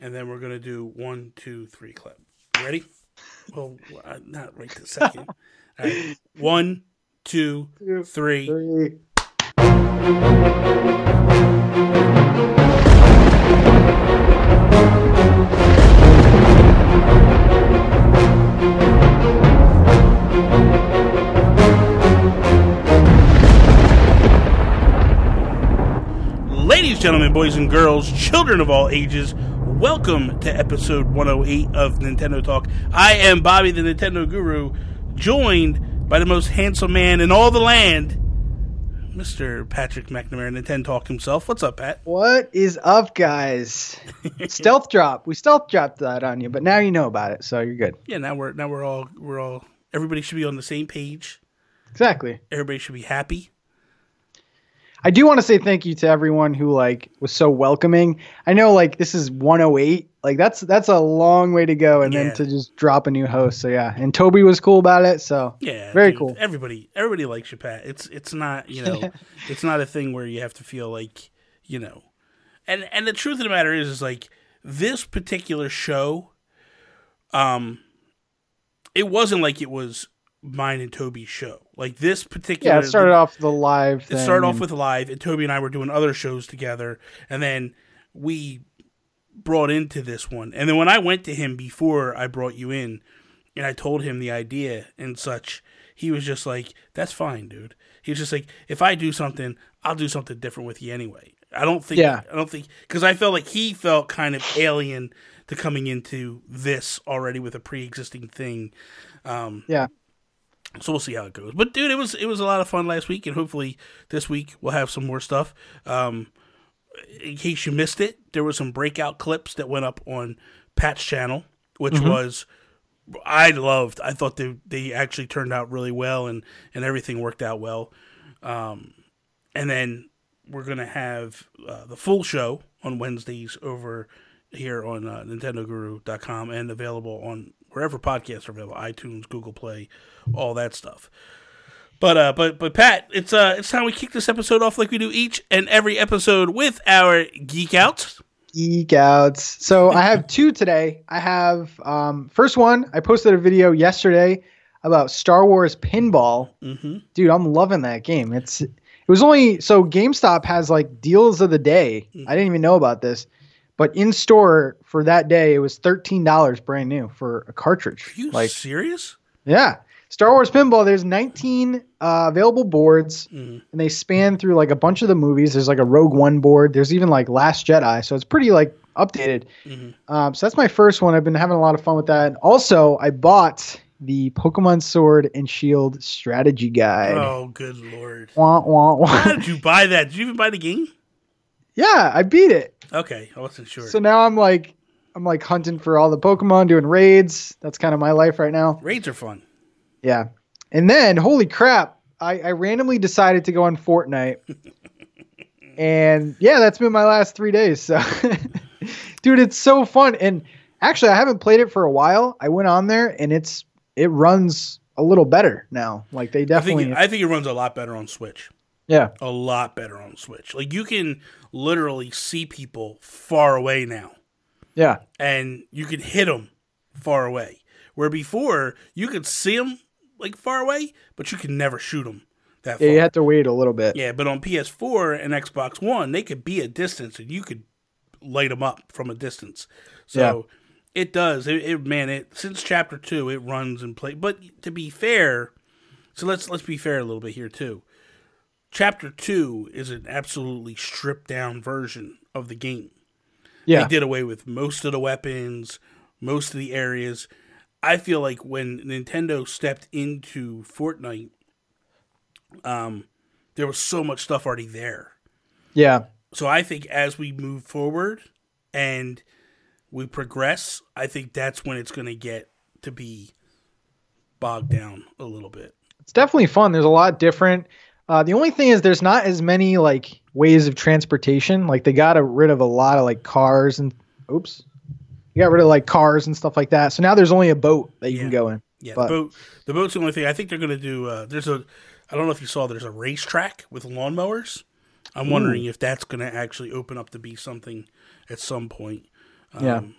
and then we're gonna do one, two, three clip. Ready? Well, uh, not right this second. Right. One, two, three. Three. Ladies, gentlemen, boys and girls, children of all ages, welcome to episode 108 of Nintendo Talk. I am Bobby, the Nintendo Guru, joined by the most handsome man in all the land, Mr. Patrick McNamara, Nintendo Talk himself. What's up, Pat? What is up, guys? stealth drop. We stealth dropped that on you, but now you know about it, so you're good. Yeah, now we're now we're all we're all everybody should be on the same page. Exactly. Everybody should be happy. I do want to say thank you to everyone who like was so welcoming. I know like this is 108. Like that's that's a long way to go and Yeah. then to just drop a new host. So yeah. And Toby was cool about it, so Yeah, Very dude, cool. Everybody, everybody likes you, Pat. It's it's not you know, it's not a thing where you have to feel like you know, and and the truth of the matter is, is like this particular show, um, it wasn't like it was mine and Toby's show. Like this particular, yeah, it started off the live it started off with live, and Toby and I were doing other shows together, and then we brought into this one. And then when I went to him before I brought you in, and I told him the idea and such, he was just like, "That's fine, dude." He was just like, "If I do something, I'll do something different with you anyway." I don't think, Yeah. I don't think, because I felt like he felt kind of alien to coming into this already with a pre-existing thing. Um, Yeah. So we'll see how it goes. But dude, it was it was a lot of fun last week, and hopefully this week we'll have some more stuff. Um, in case you missed it, there were some breakout clips that went up on Pat's channel, which was I loved. I thought they they actually turned out really well, and and everything worked out well. Um, and then we're gonna have uh, the full show on Wednesdays over here on uh, NintendoGuru.com and available on wherever podcasts are available, iTunes, Google Play, all that stuff. But uh, but but Pat, it's uh, it's time we kick this episode off like we do each and every episode with our geek outs. geek outs. So I have two today. I have um first one, I posted a video yesterday about Star Wars Pinball. Mm-hmm. Dude, I'm loving that game. It's it was only so GameStop has like deals of the day. I didn't even know about this. But in store for that day, it was thirteen dollars brand new for a cartridge. Are you like, serious? yeah, Star Wars Pinball. There's 19 uh, available boards, Mhm. and they span through like a bunch of the movies. There's like a Rogue One board. There's even like Last Jedi, so it's pretty like updated. Mhm. Um, so that's my first one. I've been having a lot of fun with that. And also, I bought the Pokemon Sword and Shield strategy guide. Oh, good lord! Wah, wah, wah. How did you buy that? Did you even buy the game? Yeah, I beat it. Okay, I wasn't sure. So now I'm like, I'm like hunting for all the Pokemon, doing raids. That's kind of my life right now. Raids are fun. Yeah. And then, holy crap, I, I randomly decided to go on Fortnite. and yeah, that's been my last three days. So, dude, it's so fun. And actually, I haven't played it for a while. I went on there and it's it runs a little better now. Like they I definitely, think I think it runs a lot better on Switch. Yeah, A lot better on Switch. Like you can literally see people far away now. yeah, and you can hit them far away. Where before you could see them like far away, but you could never shoot them that yeah. far. You have to wait a little bit. yeah, but on PS4 and Xbox One, they could be a distance, and you could light them up from a distance. So it does. It, it man, it since Chapter Two, it runs and play. But to be fair, so let's let's be fair a little bit here too. Chapter Two is an absolutely stripped down version of the game. Yeah, They did away with most of the weapons, most of the areas. I feel like when Nintendo stepped into Fortnite, um, there was so much stuff already there. yeah, So I think as we move forward and we progress, I think that's when it's going to get to be bogged down a little bit. it's definitely fun. There's a lot different. Uh, the only thing is, there's not as many like ways of transportation. Like they got rid of a lot of like cars and oops, you got rid of like cars and stuff like that. So now there's only a boat that you Yeah. can go in. Yeah, But- the boat. The boat's the only thing. I think they're going to do. Uh, there's a. I don't know if you saw. There's a racetrack with lawnmowers. I'm wondering if that's going to actually open up to be something at some point. Yeah. Um,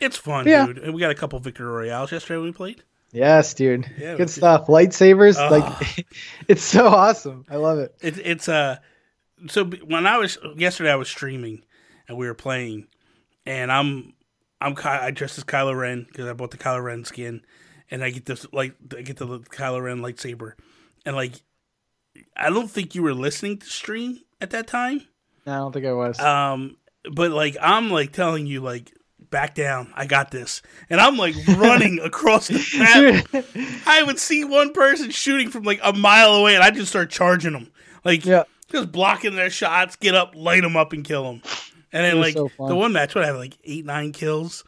it's fun, Yeah. dude. And we got a couple victory royales yesterday when we played. Yes, dude. Yeah, Good stuff. Lightsabers, Ah. like it's so awesome. I love it. It, it's uh, so when I was yesterday, I was streaming and we were playing, and I'm I'm Ky- I dressed as Kylo Ren because I bought the Kylo Ren skin, and I get this like I get the Kylo Ren lightsaber, and like I don't think you were listening to stream at that time, No, I don't think I was. um, but like I'm like telling you like back down, I got this, and I'm like running across the map. I would see one person shooting from like a mile away, and I just start charging them, like yeah. just blocking their shots, get up, light them up, and kill them. And then like so the one match, what I had like eight, nine kills,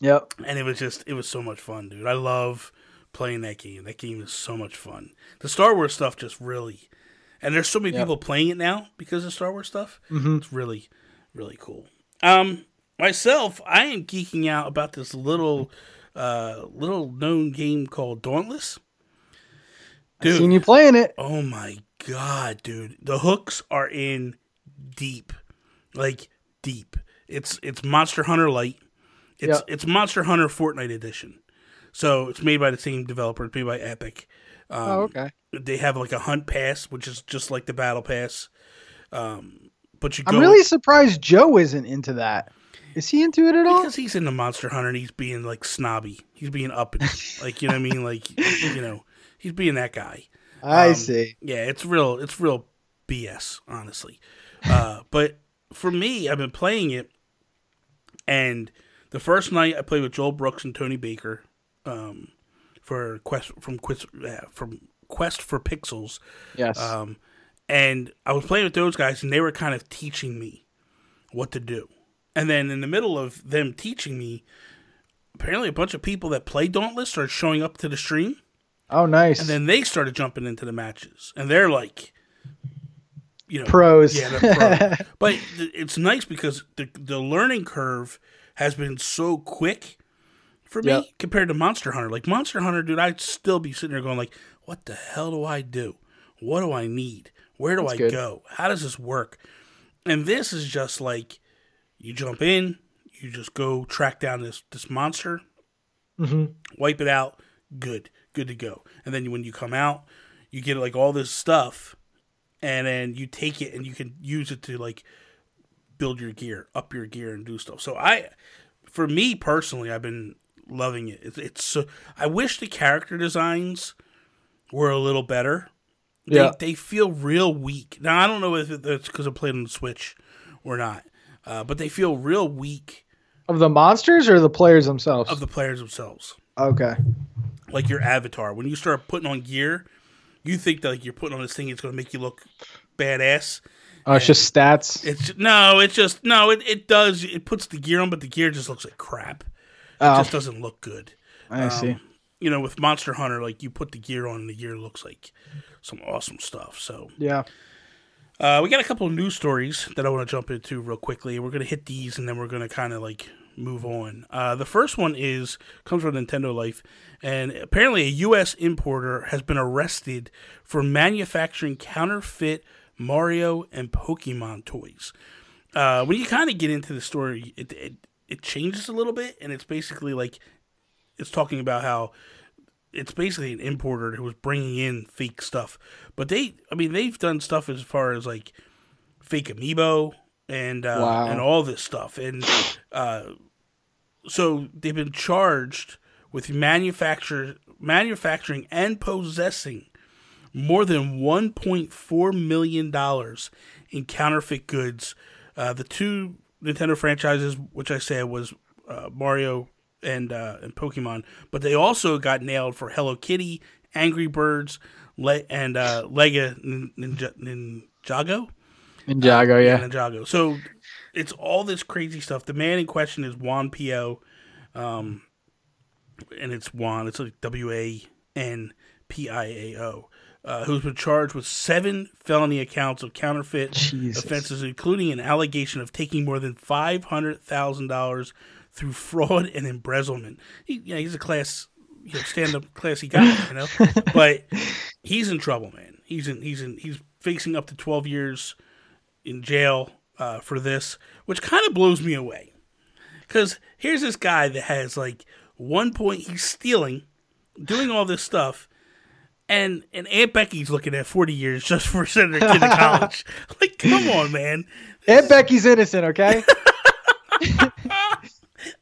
Yep. and it was just it was so much fun, dude. I love playing that game. That game is so much fun. The Star Wars stuff just really, and there's so many Yep. people playing it now because of Star Wars stuff. hmm It's really, really cool. Um, myself, I am geeking out about this little, uh, little known game called Dauntless. I seen you playing it. Oh my god, dude. The hooks are in deep. Like deep. It's it's Monster Hunter Light. It's Yeah. it's Monster Hunter Fortnite edition. So it's made by the same developer, it's made by Epic. Um, oh, okay. They have like a hunt pass, which is just like the battle pass. Um, but you go I'm really surprised Joe isn't into that. Is he into it at all? because he's in the Monster Hunter and he's being like snobby. He's being up and like you know what I mean, like you know, he's being that guy. I um, see. Yeah, it's real. It's real BS, honestly. Uh, but for me, I've been playing it, and the first night I played with Joel Brooks and Tony Baker um, for quest from quest uh, from Quest for Pixels, Yes. um, and I was playing with those guys, and they were kind of teaching me what to do. And then in the middle of them teaching me, apparently a bunch of people that play Dauntless started showing up to the stream. oh, nice. And then they started jumping into the matches, and they're like, you know, Pros. Yeah, pro. but it's nice because the the learning curve has been so quick for me Yep. compared to Monster Hunter. Like Monster Hunter, dude, I'd still be sitting there going like, "What the hell do I do? What do I need? Where do That's I good. go? How does this work?" And this is just like you jump in, you just go track down this this monster, hmm wipe it out, good, good to go. And then when you come out, you get like all this stuff, and then you take it and you can use it to like build your gear, up your gear, and do stuff. So I, for me personally, I've been loving it. It's, it's so. I wish the character designs were a little better. They, Yeah. they feel real weak. Now I don't know if it's because I played on the Switch or not, uh, but they feel real weak Of the monsters or the players themselves? of the players themselves. okay. like your avatar. When you start putting on gear, you think that like you're putting on this thing, it's going to make you look badass. Oh, it's just stats. It's no, it's just no. It, it does. It puts the gear on, but the gear just looks like crap. It oh, just doesn't look good. I see. Um, You know, with Monster Hunter, like you put the gear on, and the gear looks like some awesome stuff. So Yeah. Uh, we got a couple of news stories that I want to jump into real quickly. We're gonna hit these, and then we're gonna kind of like move on. Uh, the first one is comes from Nintendo Life, and apparently a U.S. importer has been arrested for manufacturing counterfeit Mario and Pokemon toys. Uh, when you kind of get into the story, it, it it changes a little bit, and it's basically like it's talking about how it's basically an importer who was bringing in fake stuff. But they, I mean, they've done stuff as far as like fake amiibo and uh, Wow. and all this stuff, and uh, so they've been charged with manufacture manufacturing and possessing more than 1.4 million dollars in counterfeit goods. Uh, the two Nintendo franchises, which I said was uh, Mario and uh, and Pokemon, but they also got nailed for Hello Kitty, Angry Birds, Le- and uh, Lega Nin- Ninja- Ninjago. Ninjago, yeah. Ninjago. So it's all this crazy stuff. The man in question is Juan Pio, um, and it's Juan. It's like W A N P I A O, uh, who's been charged with seven felony accounts of counterfeit Jesus. offenses, including an allegation of taking more than five hundred thousand dollars through fraud and embezzlement. He, yeah, he's a class, you know, stand-up classy guy, you know. but he's in trouble, man. He's in. He's in. He's facing up to twelve years in jail uh, for this, which kind of blows me away. Because here's this guy that has like one point, he's stealing, doing all this stuff, and and Aunt Becky's looking at 40 years just for sending her kid to college. like, come on, man. Aunt Becky's innocent, okay?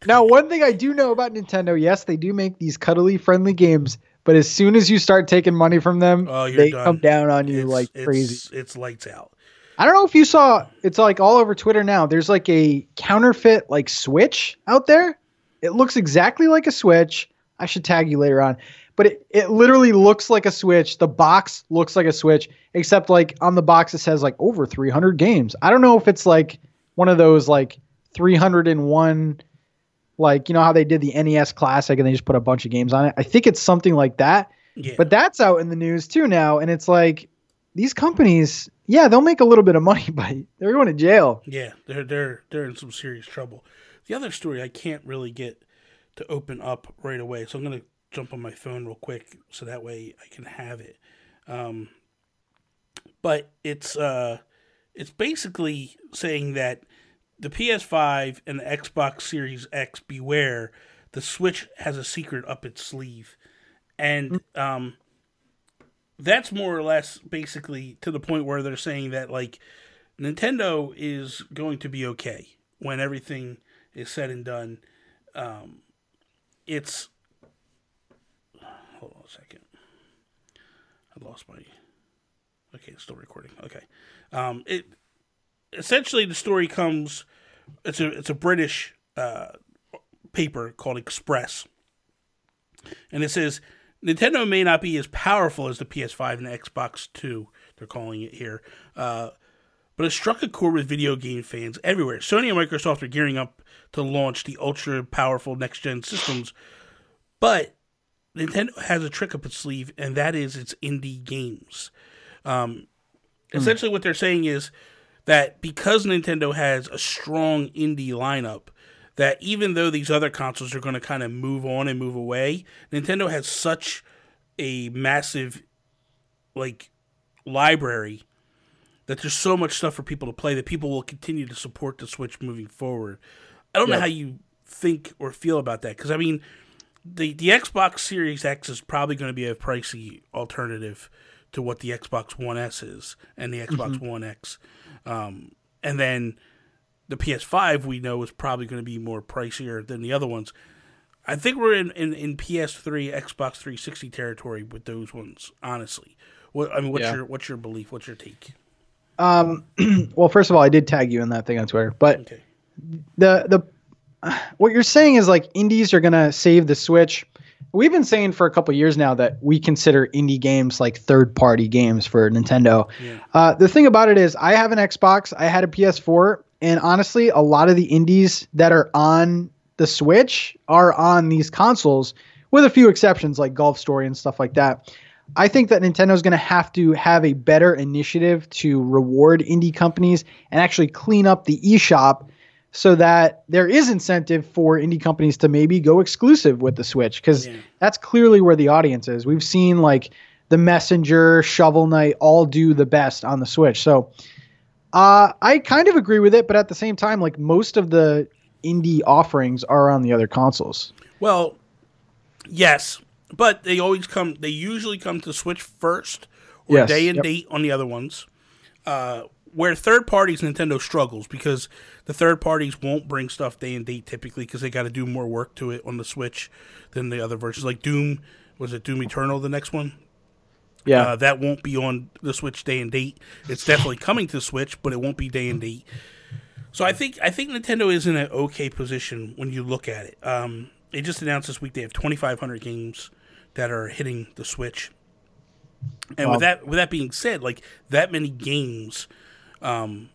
now, one thing I do know about Nintendo, yes, they do make these cuddly, friendly games, but as soon as you start taking money from them, Oh, they done. come down on you It's- like it's- crazy. It's lights out. I don't know if you saw, it's like all over Twitter now. There's like a counterfeit like Switch out there. It looks exactly like a Switch. I should tag you later on. But it, it literally looks like a Switch. The box looks like a Switch, except like on the box it says like over 300 games. I don't know if it's like one of those like 301 like you know how they did the NES Classic and they just put a bunch of games on it. I think it's something like that. Yeah. But that's out in the news too now, and it's like these companies, yeah, they'll make a little bit of money, but they're going to jail. Yeah, they're they're they're in some serious trouble. The other story I can't really get to open up right away, so I'm gonna jump on my phone real quick so that way I can have it. Um, but it's uh, it's basically saying that the PS5 and the Xbox Series X beware, the Switch has a secret up its sleeve, and um, that's more or less basically to the point where they're saying that like Nintendo is going to be okay when everything is said and done. Um, it's hold on a second. I lost my. Okay, it's still recording. Okay, um, it essentially the story comes. It's a it's a British uh, paper called Express, and it says Nintendo may not be as powerful as the PS5 and the Xbox Two. They're calling it here. Uh, but it struck a chord with video game fans everywhere. Sony and Microsoft are gearing up to launch the ultra powerful next gen systems, but Nintendo has a trick up its sleeve, and that is its indie games. Um, Essentially, what they're saying is that because Nintendo has a strong indie lineup, that even though these other consoles are going to kind of move on and move away, Nintendo has such a massive like library that there's so much stuff for people to play that people will continue to support the Switch moving forward. I don't know how you think or feel about that because I mean, the the Xbox Series X is probably going to be a pricey alternative to what the Xbox One S is and the Xbox mm-hmm. One X, um, and then the PS5 we know is probably going to be more pricier than the other ones. I think we're in, in, in PS3, Xbox 360 territory with those ones. Honestly, what I mean, what's Yeah. your what's your belief? What's your take? Um, well, first of all, I did tag you in that thing on Twitter, but Okay. the the what you're saying is like indies are gonna save the Switch. We've been saying for a couple years now that we consider indie games like third party games for Nintendo. Yeah. Uh, the thing about it is, I have an Xbox, I had a PS4, and honestly, a lot of the indies that are on the Switch are on these consoles, with a few exceptions like Golf Story and stuff like that. I think that Nintendo's going to have to have a better initiative to reward indie companies and actually clean up the eShop so that there is incentive for indie companies to maybe go exclusive with the Switch because Yeah. that's clearly where the audience is. We've seen like the Messenger, Shovel Knight all do the best on the Switch. So uh, I kind of agree with it, but at the same time, like most of the indie offerings are on the other consoles. Well, yes, but they always come. They usually come to Switch first, or Yes, day and yep. date on the other ones. Uh, where third parties, Nintendo struggles because the third parties won't bring stuff day and date typically because they got to do more work to it on the Switch than the other versions. Like Doom, was it Doom Eternal? The next one, Yeah. uh, that won't be on the Switch day and date. It's definitely coming to Switch, but it won't be day and date. So I think I think Nintendo is in an okay position when you look at it. Um, they just announced this week they have 2,500 games that are hitting the Switch. And Wow. with that with that being said, like that many games, um,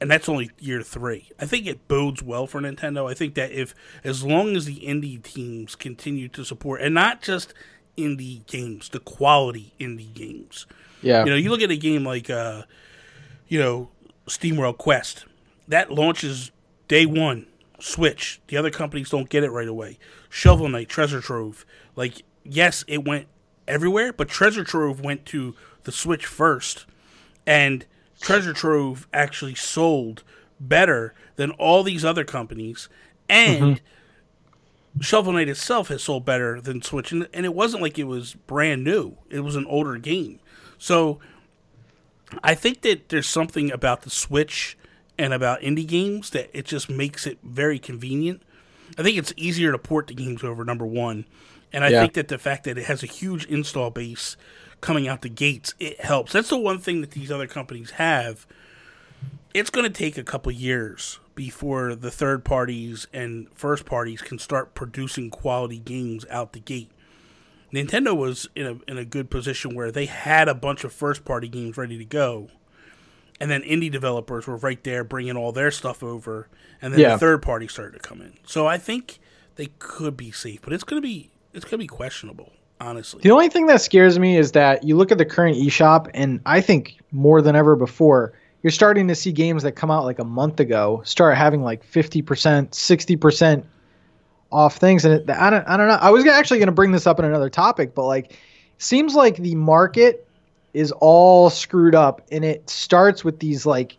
and that's only year three. I think it bodes well for Nintendo. I think that if as long as the indie teams continue to support, and not just indie games, the quality indie games. yeah. You know, you look at a game like, uh, you know, SteamWorld Quest. That launches day one, Switch. The other companies don't get it right away. Shovel Knight, Treasure Trove. Like, yes, it went everywhere, but Treasure Trove went to the Switch first. And Treasure Trove actually sold better than all these other companies. and mm-hmm. Shovel Knight itself has sold better than Switch, and, and it wasn't like it was brand new; it was an older game. So I think that there's something about the Switch and about indie games that it just makes it very convenient. I think it's easier to port the games over. Number one, and I yeah. think that the fact that it has a huge install base coming out the gates, it helps. That's the one thing that these other companies have. It's going to take a couple years before the third parties and first parties can start producing quality games out the gate. Nintendo was in a in a good position where they had a bunch of first party games ready to go, and then indie developers were right there bringing all their stuff over, and then yeah. the third party started to come in. So I think they could be safe, but it's gonna be it's gonna be questionable honestly. The only thing that scares me is that you look at the current eShop, and I think more than ever before, you're starting to see games that come out like a month ago start having like 50%, 60% off things. And it, I don't, I don't know. I was actually going to bring this up in another topic, but like, seems like the market is all screwed up, and it starts with these like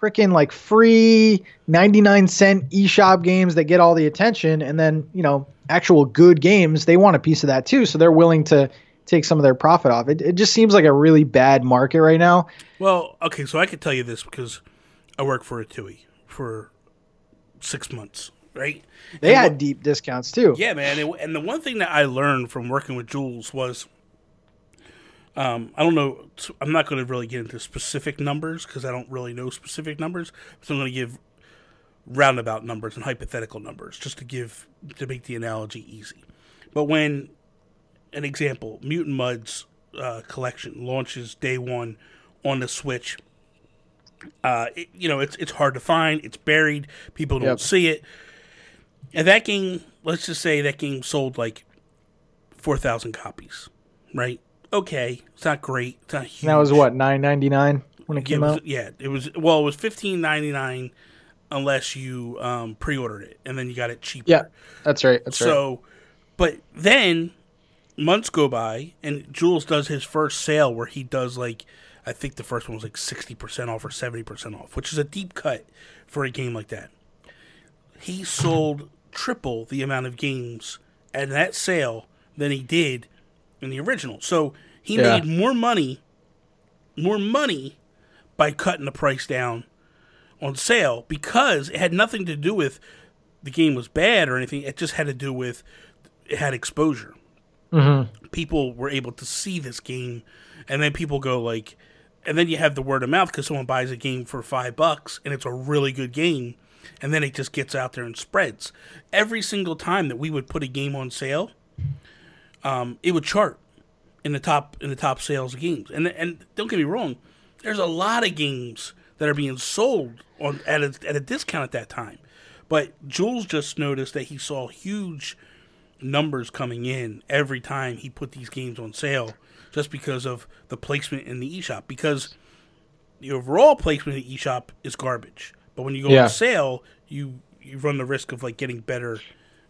freaking like free 99 cent eShop games that get all the attention, and then you know actual good games, they want a piece of that too. So they're willing to take some of their profit off. It, it just seems like a really bad market right now. Well, okay, so I could tell you this because I work for Atooi for six months, right? They and had what, deep discounts too. Yeah, man. And, and the one thing that I learned from working with Jools was. Um, I don't know. I'm not going to really get into specific numbers because I don't really know specific numbers. So I'm going to give roundabout numbers and hypothetical numbers just to give to make the analogy easy. But when an example, Mutant Mudds uh, collection launches day one on the Switch, uh, it, you know it's it's hard to find. It's buried. People don't yep. see it. And that game, let's just say that game sold like four thousand copies, right? Okay, it's not great. It's not huge. that was what nine ninety nine when it came it was, out. Yeah, it was. Well, it was fifteen ninety nine unless you um, pre-ordered it and then you got it cheaper. Yeah, that's right. That's so, right. but then months go by and Jools does his first sale where he does like I think the first one was like sixty percent off or seventy percent off, which is a deep cut for a game like that. He sold triple the amount of games at that sale than he did in the original. So he yeah. made more money, more money by cutting the price down on sale because it had nothing to do with the game was bad or anything. It just had to do with it had exposure. Mm-hmm. People were able to see this game, and then people go like, and then you have the word of mouth because someone buys a game for five bucks and it's a really good game, and then it just gets out there and spreads. Every single time that we would put a game on sale, um, it would chart in the top in the top sales games. And and don't get me wrong, there's a lot of games that are being sold on at a, at a discount at that time. But Jools just noticed that he saw huge numbers coming in every time he put these games on sale just because of the placement in the eShop. Because the overall placement in the eShop is garbage. But when you go yeah. on sale, you you run the risk of like getting better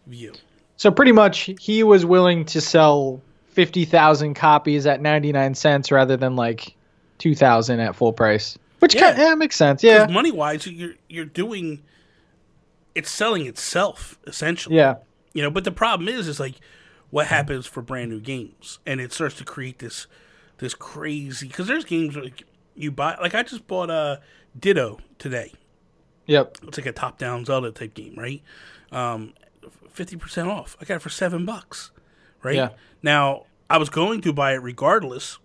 view. So pretty much he was willing to sell 50,000 copies at 99 cents rather than like 2,000 at full price. Which yeah. kind of, yeah, makes sense. Yeah, money wise, you're you're doing it's selling itself essentially. Yeah, you know. But the problem is, is like what happens for brand new games, and it starts to create this this crazy because there's games like you buy like I just bought a Ditto today. Yep, it's like a top down Zelda type game, right? Um, fifty percent off. I got it for seven bucks. Right yeah. now, I was going to buy it regardless,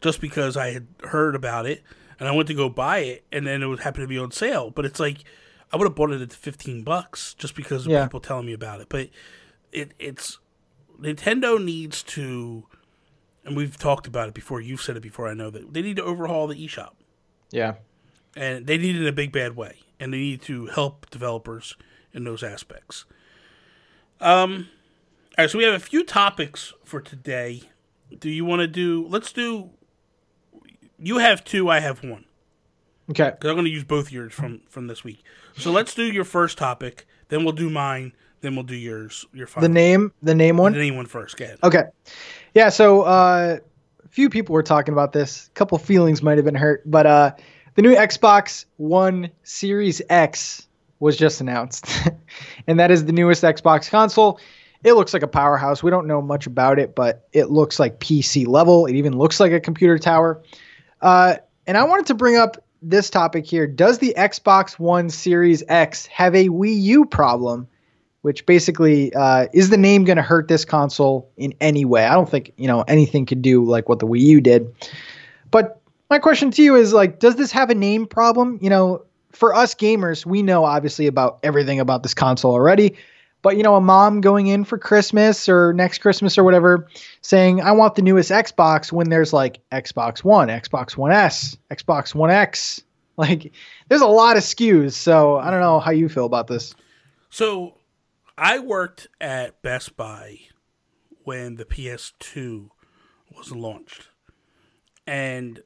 just because I had heard about it and I went to go buy it, and then it would happen to be on sale. But it's like I would have bought it at fifteen bucks just because of yeah. people telling me about it. But it it's Nintendo needs to, and we've talked about it before. You've said it before. I know that they need to overhaul the eShop. Yeah, and they need it in a big bad way, and they need to help developers in those aspects. Um, all right, so we have a few topics for today. Do you want to do? Let's do you have two. I have one. Okay. Because I'm going to use both yours from from this week. So let's do your first topic. Then we'll do mine. Then we'll do yours. Your final. The name. The name one. The name one first. Go ahead. Okay. Yeah. So uh, a few people were talking about this. A couple feelings might have been hurt, but uh, the new Xbox One Series X was just announced, and that is the newest Xbox console. It looks like a powerhouse. We don't know much about it, but it looks like PC level. It even looks like a computer tower. Uh, and I wanted to bring up this topic here. Does the Xbox One Series X have a Wii U problem? Which basically uh, is the name going to hurt this console in any way? I don't think you know anything could do like what the Wii U did. But my question to you is like, does this have a name problem? You know, for us gamers, we know obviously about everything about this console already. But you know, a mom going in for Christmas or next Christmas or whatever, saying, "I want the newest Xbox," when there's like Xbox One, Xbox One S, Xbox One X, like there's a lot of SKUs. So I don't know how you feel about this. So I worked at Best Buy when the PS2 was launched. And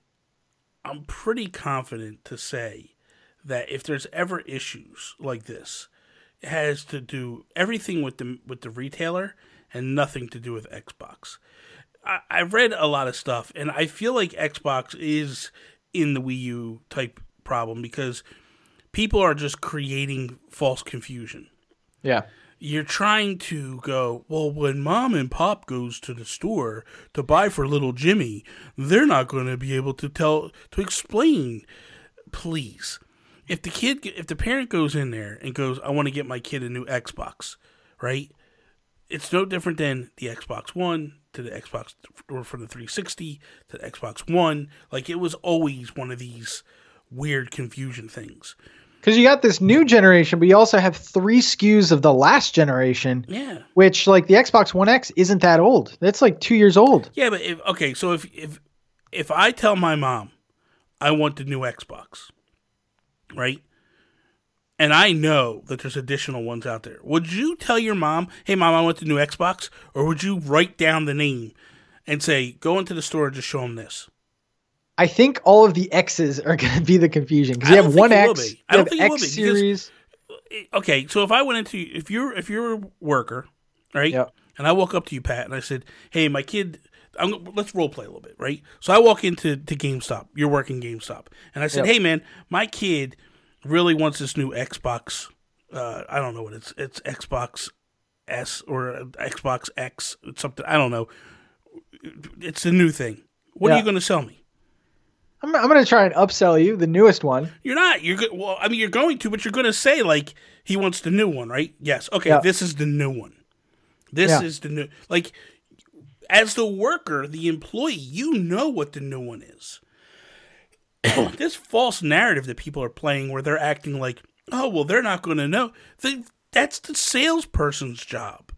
I'm pretty confident to say that if there's ever issues like this, has to do everything with the with the retailer and nothing to do with Xbox. I, I read a lot of stuff and I feel like Xbox is in the Wii U type problem because people are just creating false confusion. Yeah you're trying to go, well, when mom and pop goes to the store to buy for little Jimmy, they're not going to be able to tell, to explain. Please. If the kid, if the parent goes in there and goes, I want to get my kid a new Xbox, right? It's no different than the Xbox One to the Xbox, or from the 360 to the Xbox One. Like, it was always one of these weird confusion things because you got this new generation, but you also have three SKUs of the last generation. Yeah. Which, like the Xbox One X, isn't that old. That's like two years old. Yeah, but if okay, so if if if I tell my mom I want the new Xbox, right? And I know that there's additional ones out there. Would you tell your mom, "Hey, mom, I want the new Xbox," or would you write down the name and say, "Go into the store and just show them this"? I think all of the X's are going to be the confusion because you have one X, I don't think X series. Because, okay, so if I went into if you're if you're a worker, right? Yep. And I walk up to you, Pat, and I said, "Hey, my kid, I'm, let's role play a little bit, right?" So I walk into to GameStop. You're working GameStop, and I said, yep. "Hey, man, my kid really wants this new Xbox. Uh, I don't know what it's. It's Xbox S or Xbox X. It's something I don't know. It's a new thing. What yeah. are you going to sell me?" I'm, I'm going to try and upsell you the newest one. You're not. You're good. Well, I mean, you're going to, but you're going to say like he wants the new one, right? Yes. Okay. Yeah. This is the new one. This yeah. is the new. Like, as the worker, the employee, you know what the new one is. this false narrative that people are playing, where they're acting like, oh, well, they're not going to know. They, that's the salesperson's job.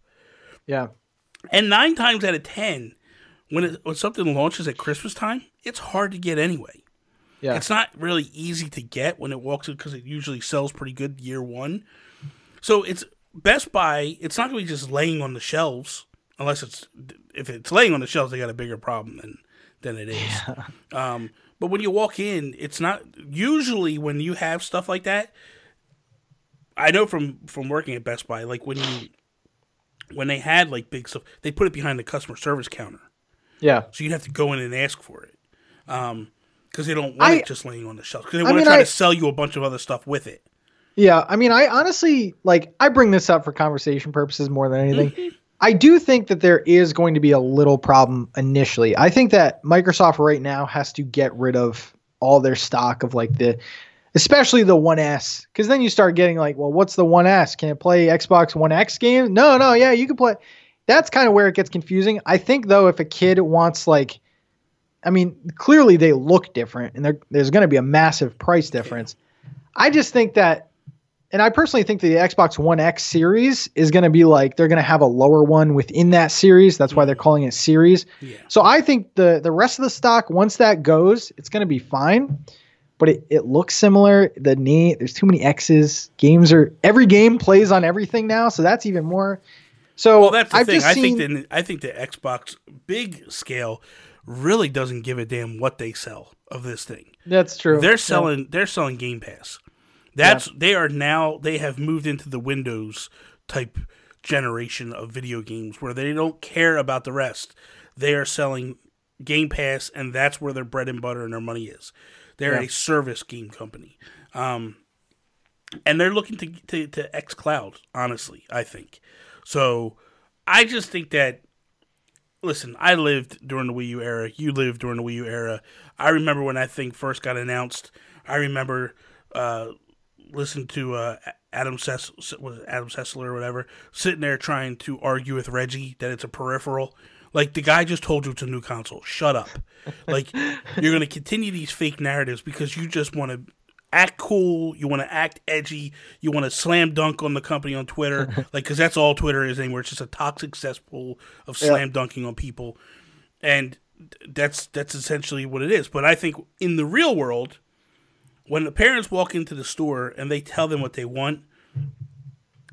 Yeah. And nine times out of ten, when it, when something launches at Christmas time, it's hard to get anyway. Yeah. It's not really easy to get when it walks in because it usually sells pretty good year one. So it's Best Buy. It's not going to be just laying on the shelves unless it's if it's laying on the shelves, they got a bigger problem than than it is. Yeah. Um, but when you walk in, it's not usually when you have stuff like that. I know from from working at Best Buy, like when you when they had like big stuff, they put it behind the customer service counter. Yeah. So you'd have to go in and ask for it. Um, because they don't want I, it just laying on the shelf. Because they want to try I, to sell you a bunch of other stuff with it. Yeah, I mean, I honestly like I bring this up for conversation purposes more than anything. I do think that there is going to be a little problem initially. I think that Microsoft right now has to get rid of all their stock of like the especially the 1S cuz then you start getting like, well, what's the 1S? Can it play Xbox One X games? No, no, yeah, you can play that's kind of where it gets confusing. I think though, if a kid wants like, I mean, clearly they look different, and there's going to be a massive price difference. I just think that, and I personally think the Xbox One X series is going to be like they're going to have a lower one within that series. That's why they're mm-hmm. calling it series. Yeah. So I think the the rest of the stock, once that goes, it's going to be fine. But it, it looks similar. The name, there's too many X's. Games are every game plays on everything now, so that's even more so well, that's the I've thing. I seen... think the I think the Xbox big scale really doesn't give a damn what they sell of this thing. That's true. They're selling yeah. they're selling Game Pass. That's yeah. they are now they have moved into the Windows type generation of video games where they don't care about the rest. They are selling Game Pass and that's where their bread and butter and their money is. They're yeah. a service game company. Um, and they're looking to to, to X Cloud. Honestly, I think so. I just think that. Listen, I lived during the Wii U era. You lived during the Wii U era. I remember when that thing first got announced. I remember uh, listening to uh, Adam Sess- was Adam Sessler or whatever sitting there trying to argue with Reggie that it's a peripheral. Like the guy just told you it's a new console. Shut up. like you're going to continue these fake narratives because you just want to act cool, you want to act edgy, you want to slam dunk on the company on Twitter, like because that's all Twitter is anymore. It's just a toxic cesspool of slam yeah. dunking on people, and that's that's essentially what it is. But I think in the real world, when the parents walk into the store and they tell them what they want,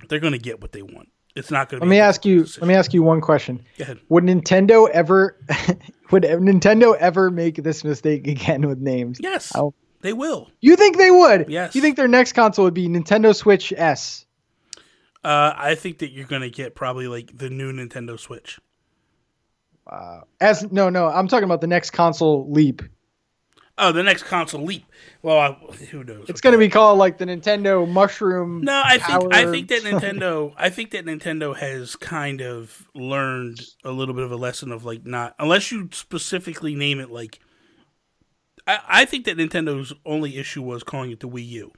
they're going to get what they want. It's not going to. Let me ask you. Decision. Let me ask you one question. Would Nintendo ever? would Nintendo ever make this mistake again with names? Yes. I'll, they will. You think they would? Yes. You think their next console would be Nintendo Switch S? Uh, I think that you're going to get probably like the new Nintendo Switch. Wow. As no, no, I'm talking about the next console leap. Oh, the next console leap. Well, I, who knows? It's going to be called like the Nintendo Mushroom. No, I think I think that Nintendo I think that Nintendo has kind of learned a little bit of a lesson of like not unless you specifically name it like I, I think that Nintendo's only issue was calling it the Wii U.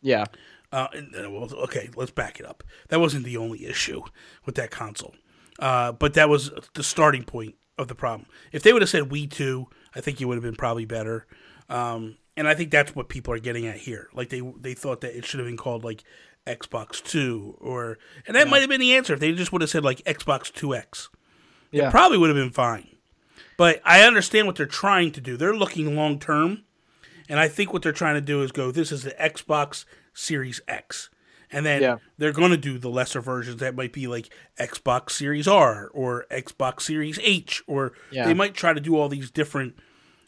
Yeah. Uh, uh, well, okay, let's back it up. That wasn't the only issue with that console, uh, but that was the starting point of the problem. If they would have said Wii Two, I think it would have been probably better. Um, and I think that's what people are getting at here. Like they they thought that it should have been called like Xbox Two, or and that yeah. might have been the answer if they just would have said like Xbox Two X. Yeah. It probably would have been fine. But I understand what they're trying to do. They're looking long term, and I think what they're trying to do is go. This is the Xbox Series X, and then yeah. they're going to do the lesser versions that might be like Xbox Series R or Xbox Series H, or yeah. they might try to do all these different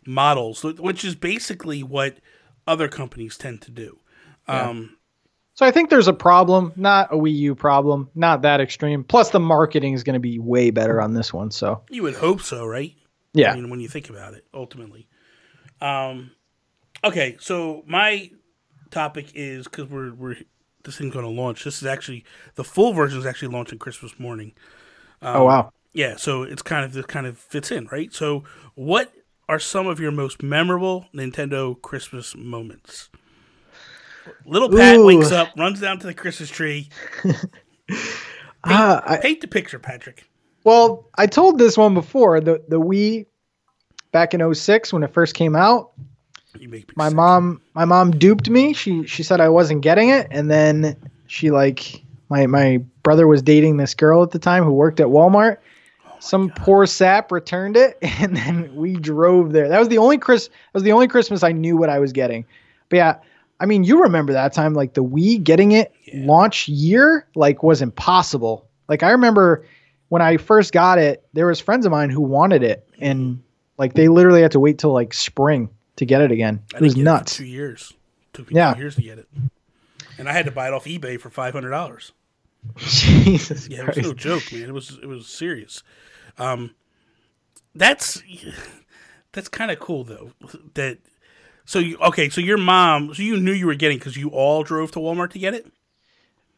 models, which is basically what other companies tend to do. Yeah. Um, so I think there's a problem, not a Wii U problem, not that extreme. Plus, the marketing is going to be way better on this one. So you would hope so, right? Yeah. I mean, when you think about it, ultimately. Um, okay, so my topic is because we're we're this thing's going to launch. This is actually the full version is actually launching Christmas morning. Um, oh wow! Yeah, so it's kind of this kind of fits in, right? So, what are some of your most memorable Nintendo Christmas moments? Little Pat Ooh. wakes up, runs down to the Christmas tree. paint, uh, I, paint the picture, Patrick. Well, I told this one before. The the Wii back in 06 when it first came out. My sick. mom my mom duped me. She she said I wasn't getting it and then she like my my brother was dating this girl at the time who worked at Walmart. Oh Some God. poor sap returned it and then we drove there. That was the only Chris that was the only Christmas I knew what I was getting. But yeah, I mean, you remember that time like the Wii getting it yeah. launch year like was impossible. Like I remember when I first got it, there was friends of mine who wanted it, and like they literally had to wait till like spring to get it again. It was nuts. It two years. It took me yeah. two years to get it, and I had to buy it off eBay for five hundred dollars. Jesus, yeah, Christ. it was no joke, man. It was it was serious. Um, that's that's kind of cool though. That so you okay? So your mom, so you knew you were getting because you all drove to Walmart to get it.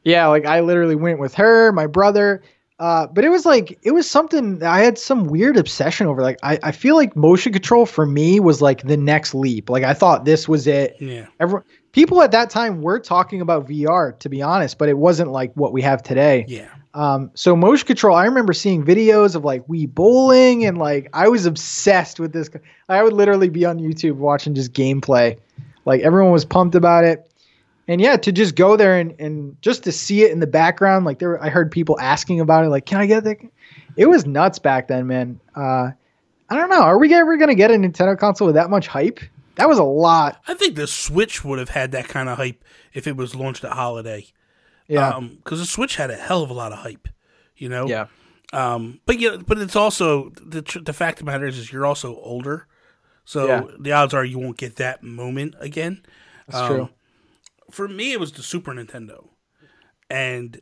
Yeah, like I literally went with her, my brother, uh, but it was like it was something I had some weird obsession over. Like I, I feel like motion control for me was like the next leap. Like I thought this was it. Yeah. Everyone, people at that time were talking about VR to be honest, but it wasn't like what we have today. Yeah. Um, so motion control, I remember seeing videos of like Wii bowling and like I was obsessed with this. I would literally be on YouTube watching just gameplay. Like everyone was pumped about it and yeah, to just go there and, and just to see it in the background, like there, I heard people asking about it, like, can I get that? It was nuts back then, man. Uh, I don't know. Are we ever gonna get a Nintendo console with that much hype? That was a lot. I think the Switch would have had that kind of hype if it was launched at holiday. Yeah, because um, the Switch had a hell of a lot of hype. You know. Yeah. Um, but yeah, but it's also the the fact of the matter is, is you're also older, so yeah. the odds are you won't get that moment again. That's um, true for me, it was the Super Nintendo, and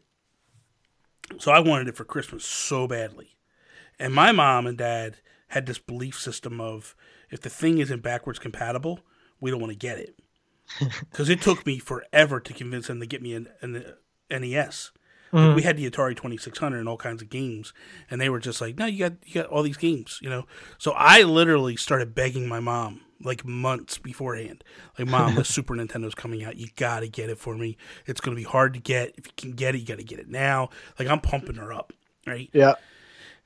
so I wanted it for Christmas so badly. And my mom and dad had this belief system of if the thing isn't backwards compatible, we don't want to get it. because it took me forever to convince them to get me an, an NES. Like, we had the Atari Twenty Six Hundred and all kinds of games, and they were just like, "No, you got you got all these games," you know. So I literally started begging my mom like months beforehand, like, "Mom, the Super Nintendo's coming out. You got to get it for me. It's going to be hard to get. If you can get it, you got to get it now." Like I'm pumping her up, right? Yeah.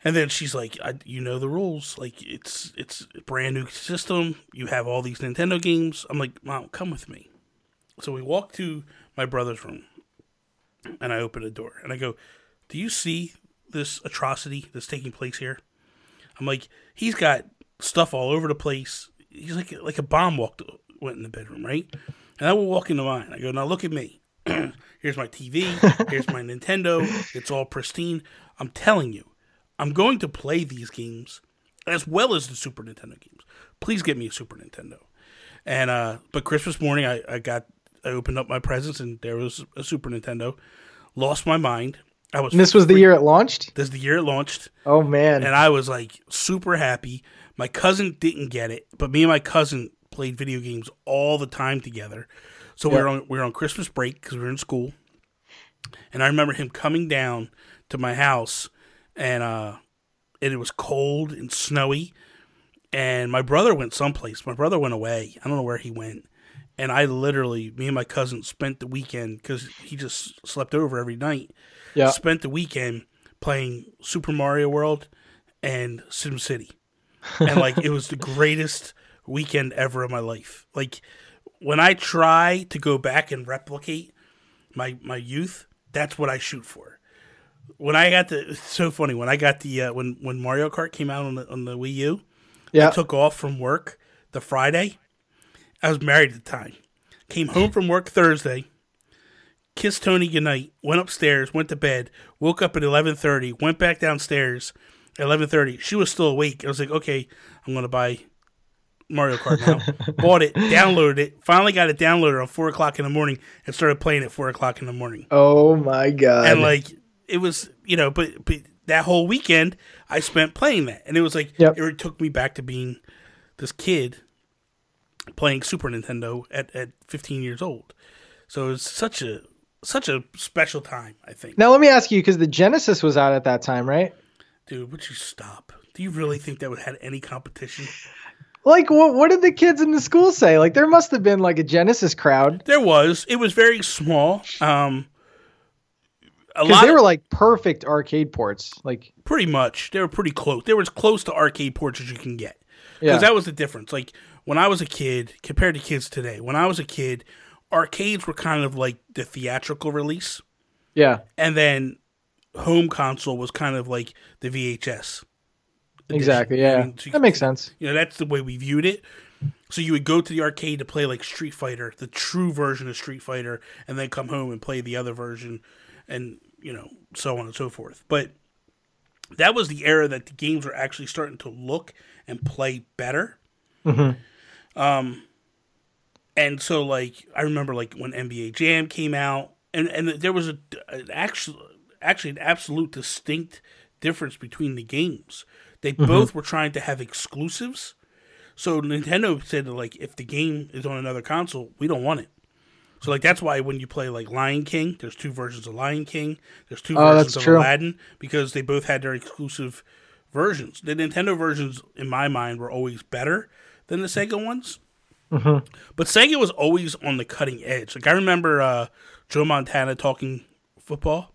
And then she's like, I, "You know the rules. Like it's it's a brand new system. You have all these Nintendo games." I'm like, "Mom, come with me." So we walk to my brother's room, and I open a door, and I go, "Do you see this atrocity that's taking place here?" I'm like, "He's got stuff all over the place. He's like like a bomb walked went in the bedroom, right?" And I will walk into mine. I go, "Now look at me. Here's my TV. Here's my Nintendo. It's all pristine. I'm telling you." I'm going to play these games as well as the Super Nintendo games. Please get me a Super Nintendo. And uh but Christmas morning I, I got I opened up my presents and there was a Super Nintendo. Lost my mind. I was And this was the year it launched. this is the year it launched Oh man. and I was like super happy. My cousin didn't get it, but me and my cousin played video games all the time together. So we Yeah. were on we were on Christmas break because we were in school, and I remember him coming down to my house, and uh, and it was cold and snowy, and my brother went someplace. My brother went away. I don't know where he went. And I literally, me and my cousin spent the weekend because he just slept over every night yeah. spent the weekend playing Super Mario World and Sim City. And like it was the greatest weekend ever of my life. Like when I try to go back and replicate my my youth, that's what I shoot for. When I got the it's so funny when I got the uh, when when Mario Kart came out on the on the Wii U, Yeah. I took off from work the Friday. I was married at the time. Came home from work Thursday. Kissed Tony goodnight. Went upstairs. Went to bed. Woke up at eleven thirty. Went back downstairs. At eleven thirty, she was still awake. I was like, okay, I'm gonna buy Mario Kart now. Bought it. Downloaded it. Finally got it downloaded on four o'clock in the morning and started playing at four o'clock in the morning oh my god. and like it was you know but but that whole weekend i spent playing that and it was like Yep. it took me back to being this kid playing super nintendo at, at 15 years old. So it was such a such a special time i think. Now let me ask you because the Genesis was out at that time, right? dude would you stop? Do you really think that would had any competition? Like, what what did the kids in the school say? Like, there must have been like a Genesis crowd. There was. It was very small. Um because they were like perfect arcade ports. Like, pretty much. They were pretty close they were as close to arcade ports as you can get. Yeah, because that was the difference. Like when I was a kid, compared to kids today, when I was a kid, arcades were kind of like the theatrical release, yeah, and then home console was kind of like the VHS. edition. exactly. You know what Yeah, I mean? So that makes sense. You know, that's the way we viewed it. So you would go to the arcade to play like Street Fighter, the true version of Street Fighter, and then come home and play the other version, and you know, so on and so forth. But that was the era that the games were actually starting to look and play better. Mhm. Um, and so like I remember like when NBA Jam came out, and and there was a an actual actually an absolute distinct difference between the games. They both were trying to have exclusives. So Nintendo said that, like if the game is on another console, we don't want it. So like that's why when you play like Lion King, there's two versions of Lion King. There's two Oh, versions of true. Aladdin because they both had their exclusive versions. The Nintendo versions, in my mind, were always better than the Sega ones. Mhm. But Sega was always on the cutting edge. Like I remember uh, Joe Montana talking football,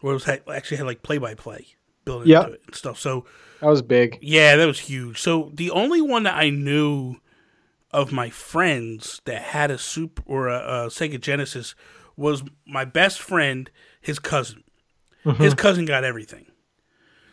where it was had, actually had like play by play built Yep. into it and stuff. So That was big. yeah, that was huge. So the only one that I knew of my friends that had a super or a, a Sega Genesis was my best friend, his cousin. His cousin got everything.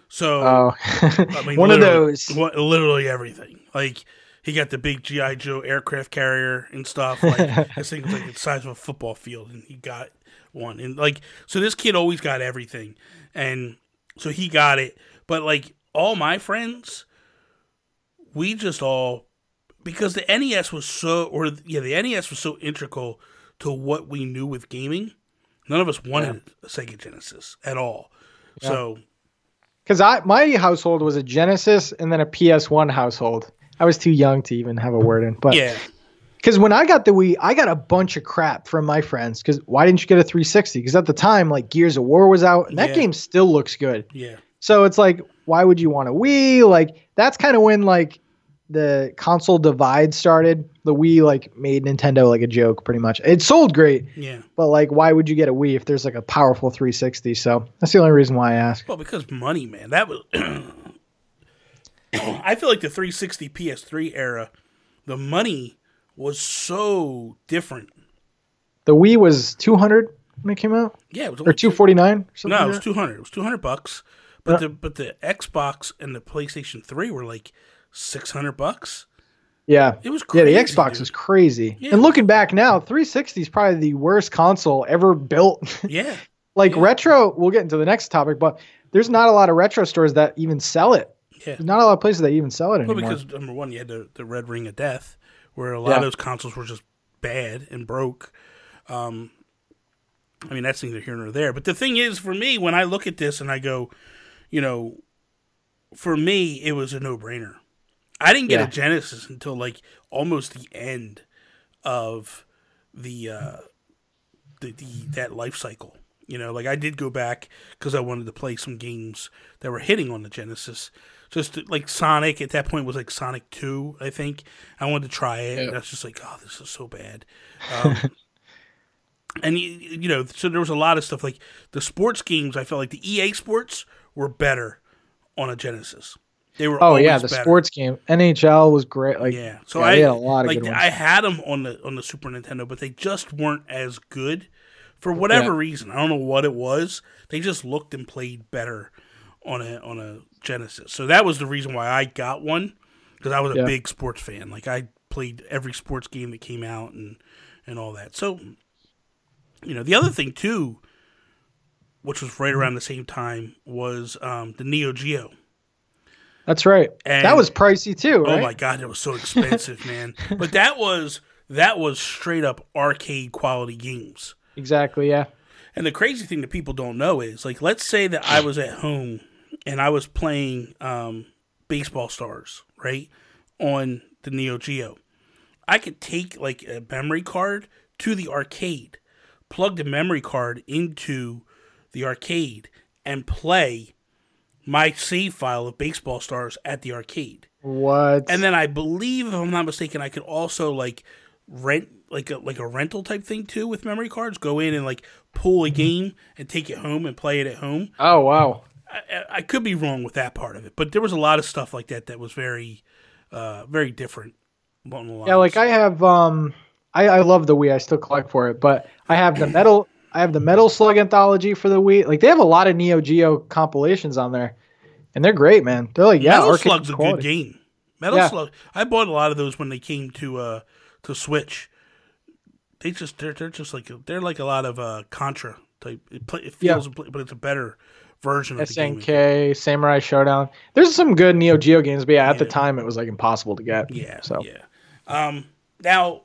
So Oh, I mean, one of those. literally everything. Like he got the big GI Joe aircraft carrier and stuff. Like this thing was like the size of a football field, and he got one. And like, so this kid always got everything, and so he got it. But like all my friends, we just all because the NES was so, or yeah, the NES was so integral to what we knew with gaming. None of us wanted a Sega Genesis at all. So Because I my household was a Genesis and then a PS1 household. I was too young to even have a word in, but yeah, because when I got the Wii, I got a bunch of crap from my friends. Because why didn't you get a 360? Because at the time, like Gears of War was out, and that Yeah. game still looks good. Yeah. So it's like, why would you want a Wii? Like that's kind of when like the console divide started. The Wii like made Nintendo like a joke, pretty much. It sold great, Yeah. but like, why would you get a Wii if there's like a powerful 360? So that's the only reason why I ask. Well, because money, man. That was. I feel like the 360 PS3 era, the money was so different. The Wii was 200 when it came out, Yeah, it was or 249. Or something No, it was two hundred. It was two hundred bucks. But Yeah. the but the Xbox and the PlayStation Three were like six hundred bucks. Yeah. It was Crazy, Yeah, the Xbox dude. was crazy. Yeah. And looking back now, 360 is probably the worst console ever built. Yeah, like Yeah. retro, we'll get into the next topic, but there's not a lot of retro stores that even sell it. Yeah. There's not a lot of places that even sell it Well, anymore. because number one, you had the, the Red Ring of Death, where a lot Yeah. of those consoles were just bad and broke. Um, I mean, that's neither here nor there. But the thing is, for me, when I look at this and I go, you know, for me, it was a no brainer. I didn't get Yeah. a Genesis until like almost the end of the uh, the, the that life cycle. You know, like I did go back because I wanted to play some games that were hitting on the Genesis. Just like Sonic at that point was like Sonic Two, I think. I wanted to try it, and I was just like, "Oh, this is so bad." Um, and you, you know, so there was a lot of stuff like the sports games. I felt like the EA Sports were better on a Genesis. They were oh yeah, the better. sports game NHL was great. Like Yeah, so yeah, I had a lot of like. I had them on the on the Super Nintendo, but they just weren't as good for whatever Yeah. reason. I don't know what it was. They just looked and played better on a on a Genesis. So that was the reason why I got one because I was a Yeah. big sports fan. Like I played every sports game that came out and and all that. So you know, the other thing too, which was right around the same time, was um, the Neo Geo. That's right. And- that was pricey too, Oh my god, it was so expensive, man. But that was that was straight up arcade quality games. Exactly. Yeah. And the crazy thing that people don't know is like let's say that I was at home and I was playing um, baseball stars, right? On the Neo Geo. I could take like a memory card to the arcade, plug the memory card into the arcade and play my save file of baseball stars at the arcade. What? And then I believe, if I'm not mistaken, I could also like rent like a like a rental type thing too with memory cards. Go in and like pull a game and take it home and play it at home. oh wow. I, I could be wrong with that part of it, but there was a lot of stuff like that that was very, uh, very different. Yeah, like. I have um I, I love the Wii. I still collect for it, but I have the metal I have the Metal Slug anthology for the Wii. Like they have a lot of Neo Geo compilations on there. And they're great, man. They're like, yeah, Metal Slug's a good game. Metal Yeah. Slug. I bought a lot of those when they came to uh to Switch. They just they're they're just like they're like a lot of uh Contra type. It, play, it Yeah. feels, but it's a better version of the game. SNK, Samurai Shodown. There's some good Neo Geo games, but yeah, at the time it was like impossible to get. Yeah. So yeah. Um. Now,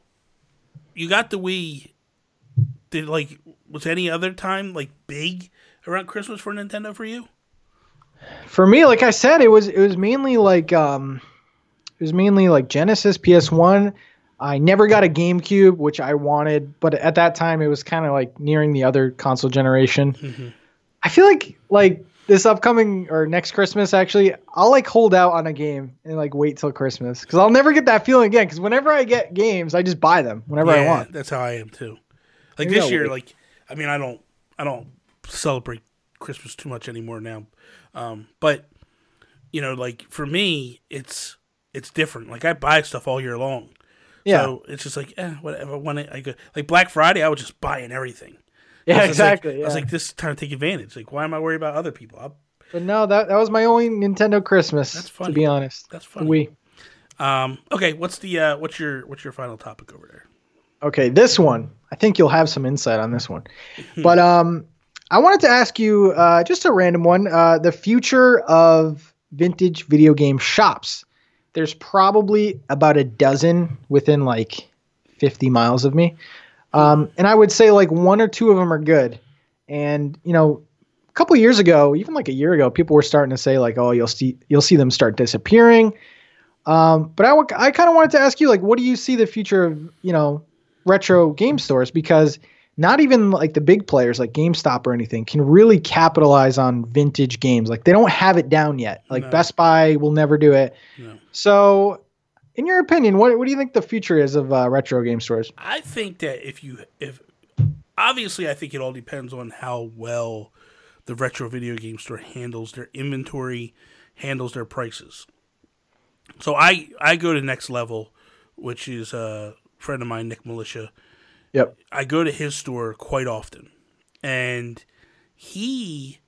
you got the Wii. Did like was any other time like big around Christmas for Nintendo for you? for me, like I said, it was it was mainly like um it was mainly like Genesis, PS1. I never got a GameCube, which I wanted, but at that time it was kind of like nearing the other console generation. Mhm. I feel like like this upcoming or next Christmas actually, I'll like hold out on a game and like wait till Christmas because I'll never get that feeling again. Because whenever I get games, I just buy them whenever I want. That's how I am too. Like Maybe this I'll year, wait. like I mean, I don't, I don't celebrate Christmas too much anymore now. Um, but you know, like for me, it's it's different. Like I buy stuff all year long. Yeah, So it's just like, eh, whatever. When I, I go, like Black Friday, I was just buying everything. Yeah, I was just like- exactly. I was like, this is time to take advantage. Like, why am I worried about other people? I'll, but no, that that was my only Nintendo Christmas. That's funny. To be honest, that's the funny. Wii. Um, okay, what's the uh, what's your what's your final topic over there? Okay, this one. I think you'll have some insight on this one. Hmm. but um I wanted to ask you uh just a random one, uh the future of vintage video game shops. There's probably about a dozen within like 50 miles of me. Um and I would say like one or two of them are good. And you know, a couple years ago, even like a year ago, people were starting to say like, "Oh, you'll see you'll see them start disappearing." Um, but I, w- I kind of wanted to ask you, like, what do you see the future of, you know, retro game stores? Because not even like the big players like GameStop or anything can really capitalize on vintage games. Like they don't have it down yet. Like No. Best Buy will never do it. No. So, in your opinion, what what do you think the future is of uh, retro game stores? I think that if you if obviously I think it all depends on how well the retro video game store handles their inventory, handles their prices. So I I go to next level, which is a friend of mine, Nick Militia. Yep. I go to his store quite often, and he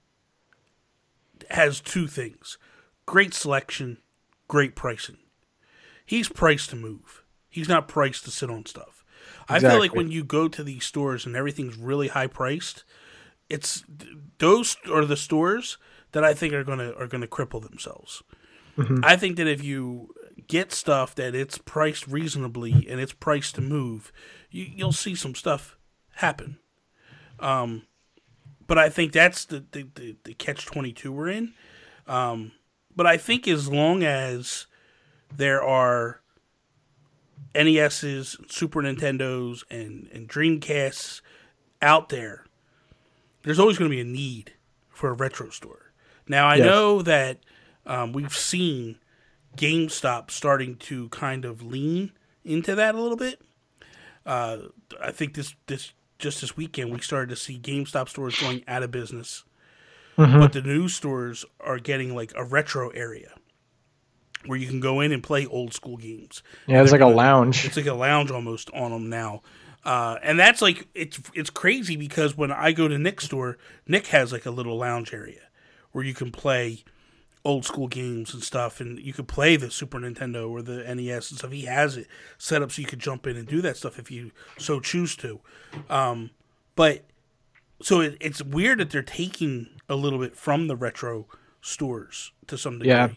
has two things: great selection, great pricing. He's priced to move. He's not priced to sit on stuff. I feel like when you go to these stores and everything's really high priced, it's those are the stores that I think are gonna are gonna cripple themselves. I think that if you get stuff that it's priced reasonably and it's priced to move, you, you'll see some stuff happen. Um, but I think that's the the, the, the catch twenty two we're in. Um, but I think as long as there are NESs, Super Nintendos, and and Dreamcasts out there, there's always going to be a need for a retro store. Now I Yes. know that um, we've seen GameStop starting to kind of lean into that a little bit. Uh, I think this this just this weekend we started to see GameStop stores going out of business, but the new stores are getting like a retro area where you can go in and play old school games. Yeah, it's like a lounge. It's like a lounge almost on them now. Uh, and that's like it's it's crazy because when I go to Nick's store, Nick has like a little lounge area where you can play old school games and stuff, and you could play the Super Nintendo or the NES and stuff. He has it set up so you could jump in and do that stuff if you so choose to. Um, but so it, it's weird that they're taking a little bit from the retro stores to some degree. Yeah.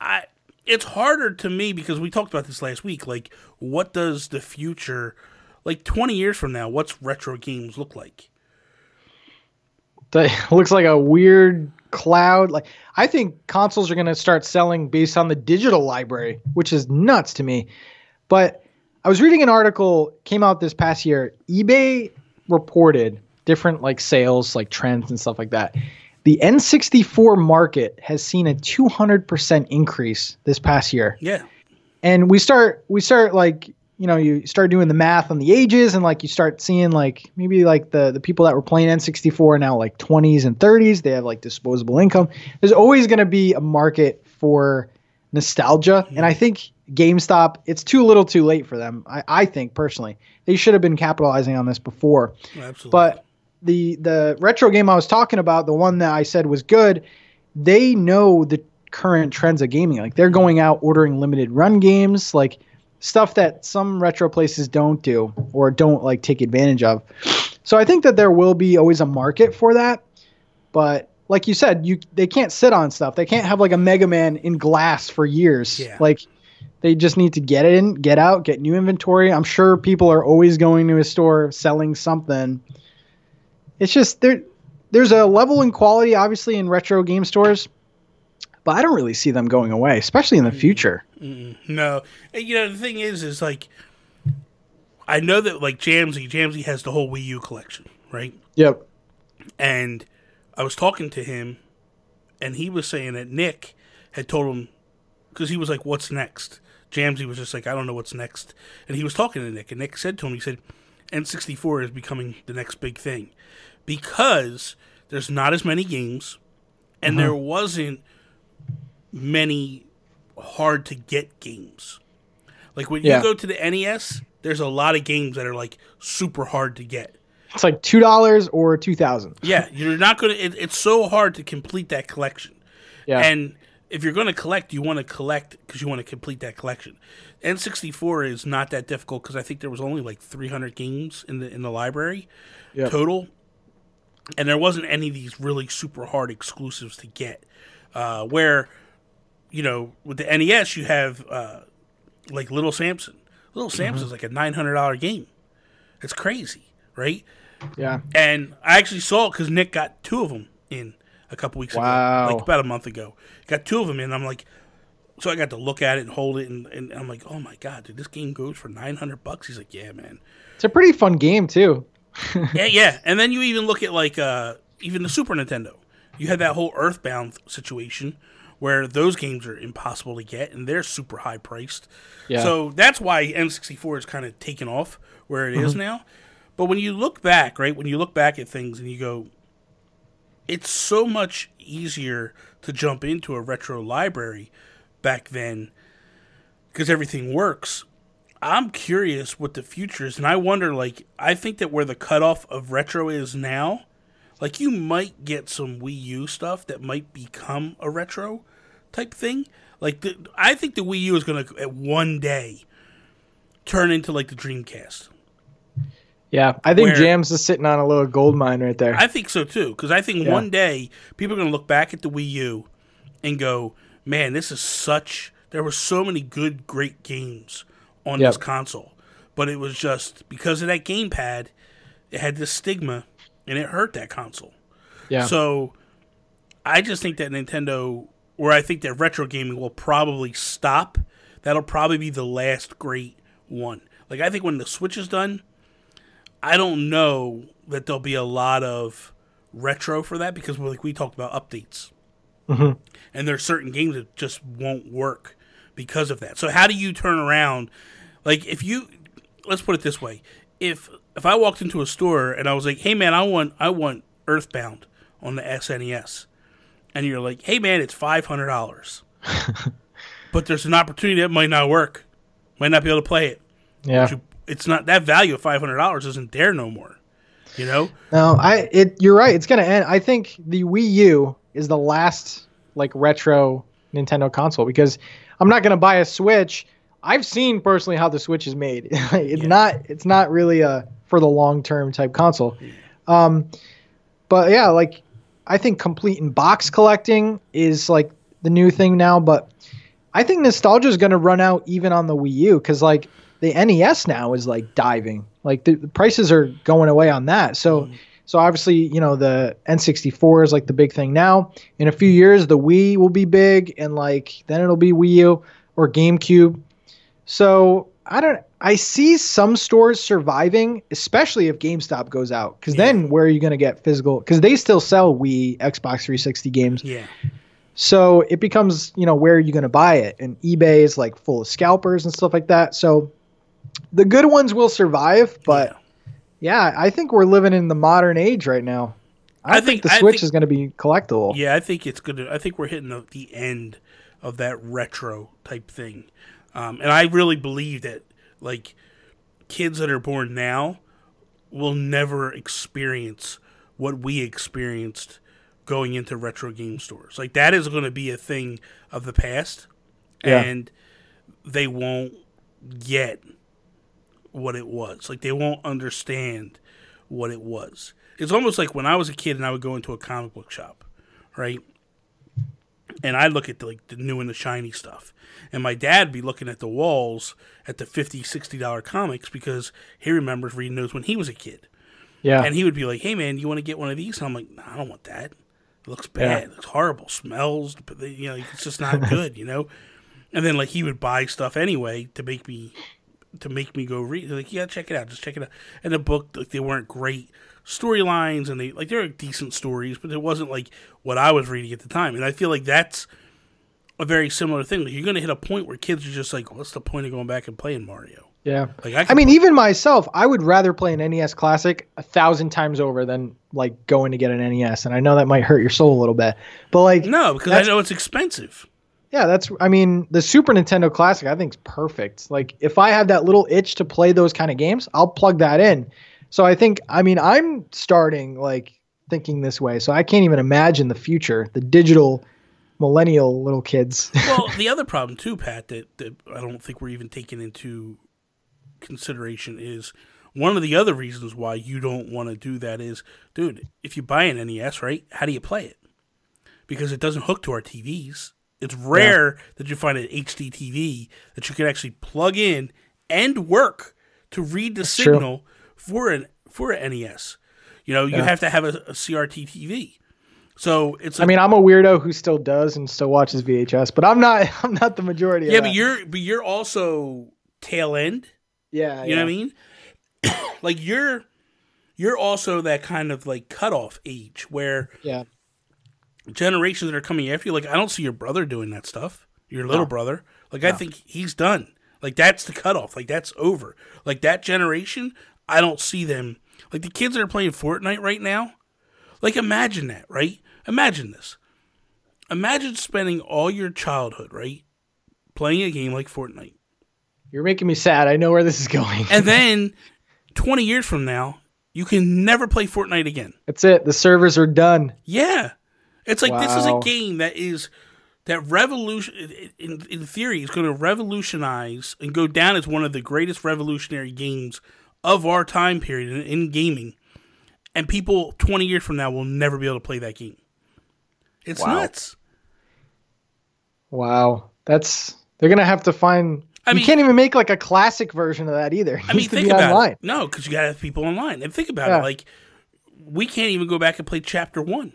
I it's harder to me because we talked about this last week. Like, what does the future, like twenty years from now, what's retro games look like? That looks like a weird cloud. Like I think consoles are going to start selling based on the digital library, which is nuts to me. But I was reading an article came out this past year. eBay reported different like sales, like trends and stuff like that. The N64 market has seen a 200% increase this past year. Yeah, and we start we start like you know you start doing the math on the ages and like you start seeing like maybe like the the people that were playing N64 are now like 20s and 30s they have like disposable income. There's always going to be a market for nostalgia. And I think GameStop it's too little too late for them I, I think personally. They should have been capitalizing on this before. Absolutely. but the the retro game I was talking about, the one that I said was good, they know the current trends of gaming. Like they're going out ordering limited run games, like stuff that some retro places don't do or don't like take advantage of. So I think that there will be always a market for that. But like you said, you they can't sit on stuff. They can't have like a Mega Man in glass for years. Yeah. Like they just need to get in, get out, get new inventory. I'm sure people are always going to a store selling something. It's just there there's a level in quality obviously in retro game stores, but I don't really see them going away, especially in the future. no, and, you know the thing is, is like I know that like Jamsy, Jamsy has the whole Wii U collection, right? Yep. And I was talking to him, and he was saying that Nick had told him because he was like, "What's next?" Jamsy was just like, "I don't know what's next," and he was talking to Nick, and Nick said to him, "He said N64 is becoming the next big thing because there's not as many games, and uh-huh. there wasn't many hard to get games. Like when Yeah. you go to the NES, there's a lot of games that are like super hard to get." It's like two dollars or two thousand. Yeah, you're not gonna. It, it's so hard to complete that collection. Yeah. And if you're gonna collect, you want to collect because you want to complete that collection. N64 is not that difficult because I think there was only like 300 games in the in the library Yep. total, and there wasn't any of these really super hard exclusives to get. Uh, where, you know, with the NES, you have uh, like Little Samson. Little Samson's like a nine hundred dollar game. It's crazy, right? yeah. And I actually saw it because Nick got two of them in a couple weeks Wow. ago, like about a month ago. Got two of them in. I'm like, so I got to look at it and hold it, and, and I'm like, oh my god, dude, this game goes for 900 bucks. He's like, yeah, man. It's a pretty fun game too. yeah, yeah. And then you even look at like uh, even the Super Nintendo. You had that whole Earthbound situation where those games are impossible to get and they're super high priced. Yeah. So that's why N64 is kind of taken off where it is now. But when you look back, right, when you look back at things and you go, it's so much easier to jump into a retro library back then because everything works. I'm curious what the future is, and I wonder, like, I think that where the cutoff of retro is now, like, you might get some Wii U stuff that might become a retro type thing. Like, the, I think the Wii U is going to, at one day, turn into, like, the Dreamcast. Yeah, I think Where- Jams is sitting on a little gold mine right there. I think so too, because I think Yeah. one day people are going to look back at the Wii U and go, "Man, this is such." There were so many good, great games on Yep. this console, but it was just because of that gamepad, it had this stigma, and it hurt that console. yeah, So, I just think that Nintendo, where I think that retro gaming will probably stop. That'll probably be the last great one. Like I think when the Switch is done, I don't know that there'll be a lot of retro for that because like we talked about updates, Mhm. and there's certain games that just won't work because of that. So how do you turn around? Like if you let's put it this way: if if I walked into a store and I was like, "Hey man, I want I want Earthbound on the SNES," and you're like, "Hey man, it's five hundred dollars," but there's an opportunity that might not work, might not be able to play it. yeah. You- It's not that value of five hundred dollars isn't there no more. You know? No, I it you're right. It's gonna end. I think the Wii U is the last like retro Nintendo console because I'm not gonna buy a Switch. I've seen personally how the Switch is made. it's Yeah. not it's not really a for the long term type console. Um, but yeah, like I think complete in box collecting is like the new thing now. But I think nostalgia is gonna run out even on the Wii U because like the NES now is like diving. Like the, the prices are going away on that. So mm. so obviously, you know, the N64 is like the big thing now. In a few years, the Wii will be big and like then it'll be Wii U or GameCube. So I don't I see some stores surviving, especially if GameStop goes out. Because then where are you going to get physical? Because they still sell Wii, Xbox 360 games. Yeah. So it becomes, you know, where are you going to buy it? And eBay is like full of scalpers and stuff like that. So the good ones will survive, but yeah, I think we're living in the modern age right now. I, I think, think- the Switch think- is going to be collectible. Yeah, I think it's gonna. I think we're hitting the, the end of that retro type thing, um, and I really believe that like kids that are born now will never experience what we experienced going into retro game stores. Like that is going to be a thing of the past, Yeah. and they won't get what it was. Like they won't understand what it was. It's almost like when I was a kid and I would go into a comic book shop, right? And I'd look at the, like the new and the shiny stuff. And my dad'd be looking at the walls at the 50 60 dollar comics because he remembers reading those when he was a kid. Yeah. And he would be like, "Hey man, you want to get one of these?" And I'm like, "Nah, "I don't want that. It looks bad. Yeah. It looks horrible. Smells. You know, it's just not good. You know." And then like he would buy stuff anyway to make me to make me go read. They're Like, yeah, check it out. Just check it out. And the book, like, they weren't great storylines, and they like they were decent stories, but it wasn't like what I was reading at the time. And I feel like that's a very similar thing. Like, you're going to hit a point where kids are just like, "What's the point of going back and playing Mario?" yeah. Like, I, I mean, even myself, I would rather play an NES Classic a thousand times over than like going to get an NES. And I know that might hurt your soul a little bit, but like, no, because I know it's expensive. Yeah, that's. I mean, the Super Nintendo Classic I think is perfect. Like, if I have that little itch to play those kind of games, I'll plug that in. So I think. I mean, I'm starting like thinking this way. So I can't even imagine the future, the digital millennial little kids. well, the other problem too, Pat, that, that I don't think we're even taking into consideration is one of the other reasons why you don't want to do that is, dude, if you buy an NES, right, how do you play it? Because it doesn't hook to our TVs. It's rare that you find an HD TV that you can actually plug in and work to read the true. signal for an for an NES. You know, you have to have a, a CRT TV. So it's. I mean, I'm a weirdo who still does and still watches VHS, but I'm not. I'm not the majority. yeah, of but you're but you're also tail end. yeah, You know what I mean? like you're you're also that kind of like cutoff age where Yeah, generations that are coming after you. Like I don't see your brother doing that stuff. Your little No. brother. Like I think he's done. Like that's the cutoff. Like that's over. Like that generation, I don't see them. Like the kids that are playing Fortnite right now. Like imagine that, right? Imagine this. Imagine spending all your childhood, right, playing a game like Fortnite, you're making me sad. I know where this is going. and then twenty years from now, you can never play Fortnite again. That's it. The servers are done. Yeah, it's like this is a game that is that revolution. In, in theory, is going to revolutionize and go down as one of the greatest revolutionary games of our time period in, in gaming. And people twenty years from now will never be able to play that game. It's Wow. nuts. Wow, that's they're gonna have to find. I you mean- can't even make like a classic version of that either. It I mean, to think be about online. it. No, because you got to have people online. And think about Yeah. it. Like, we can't even go back and play Chapter One.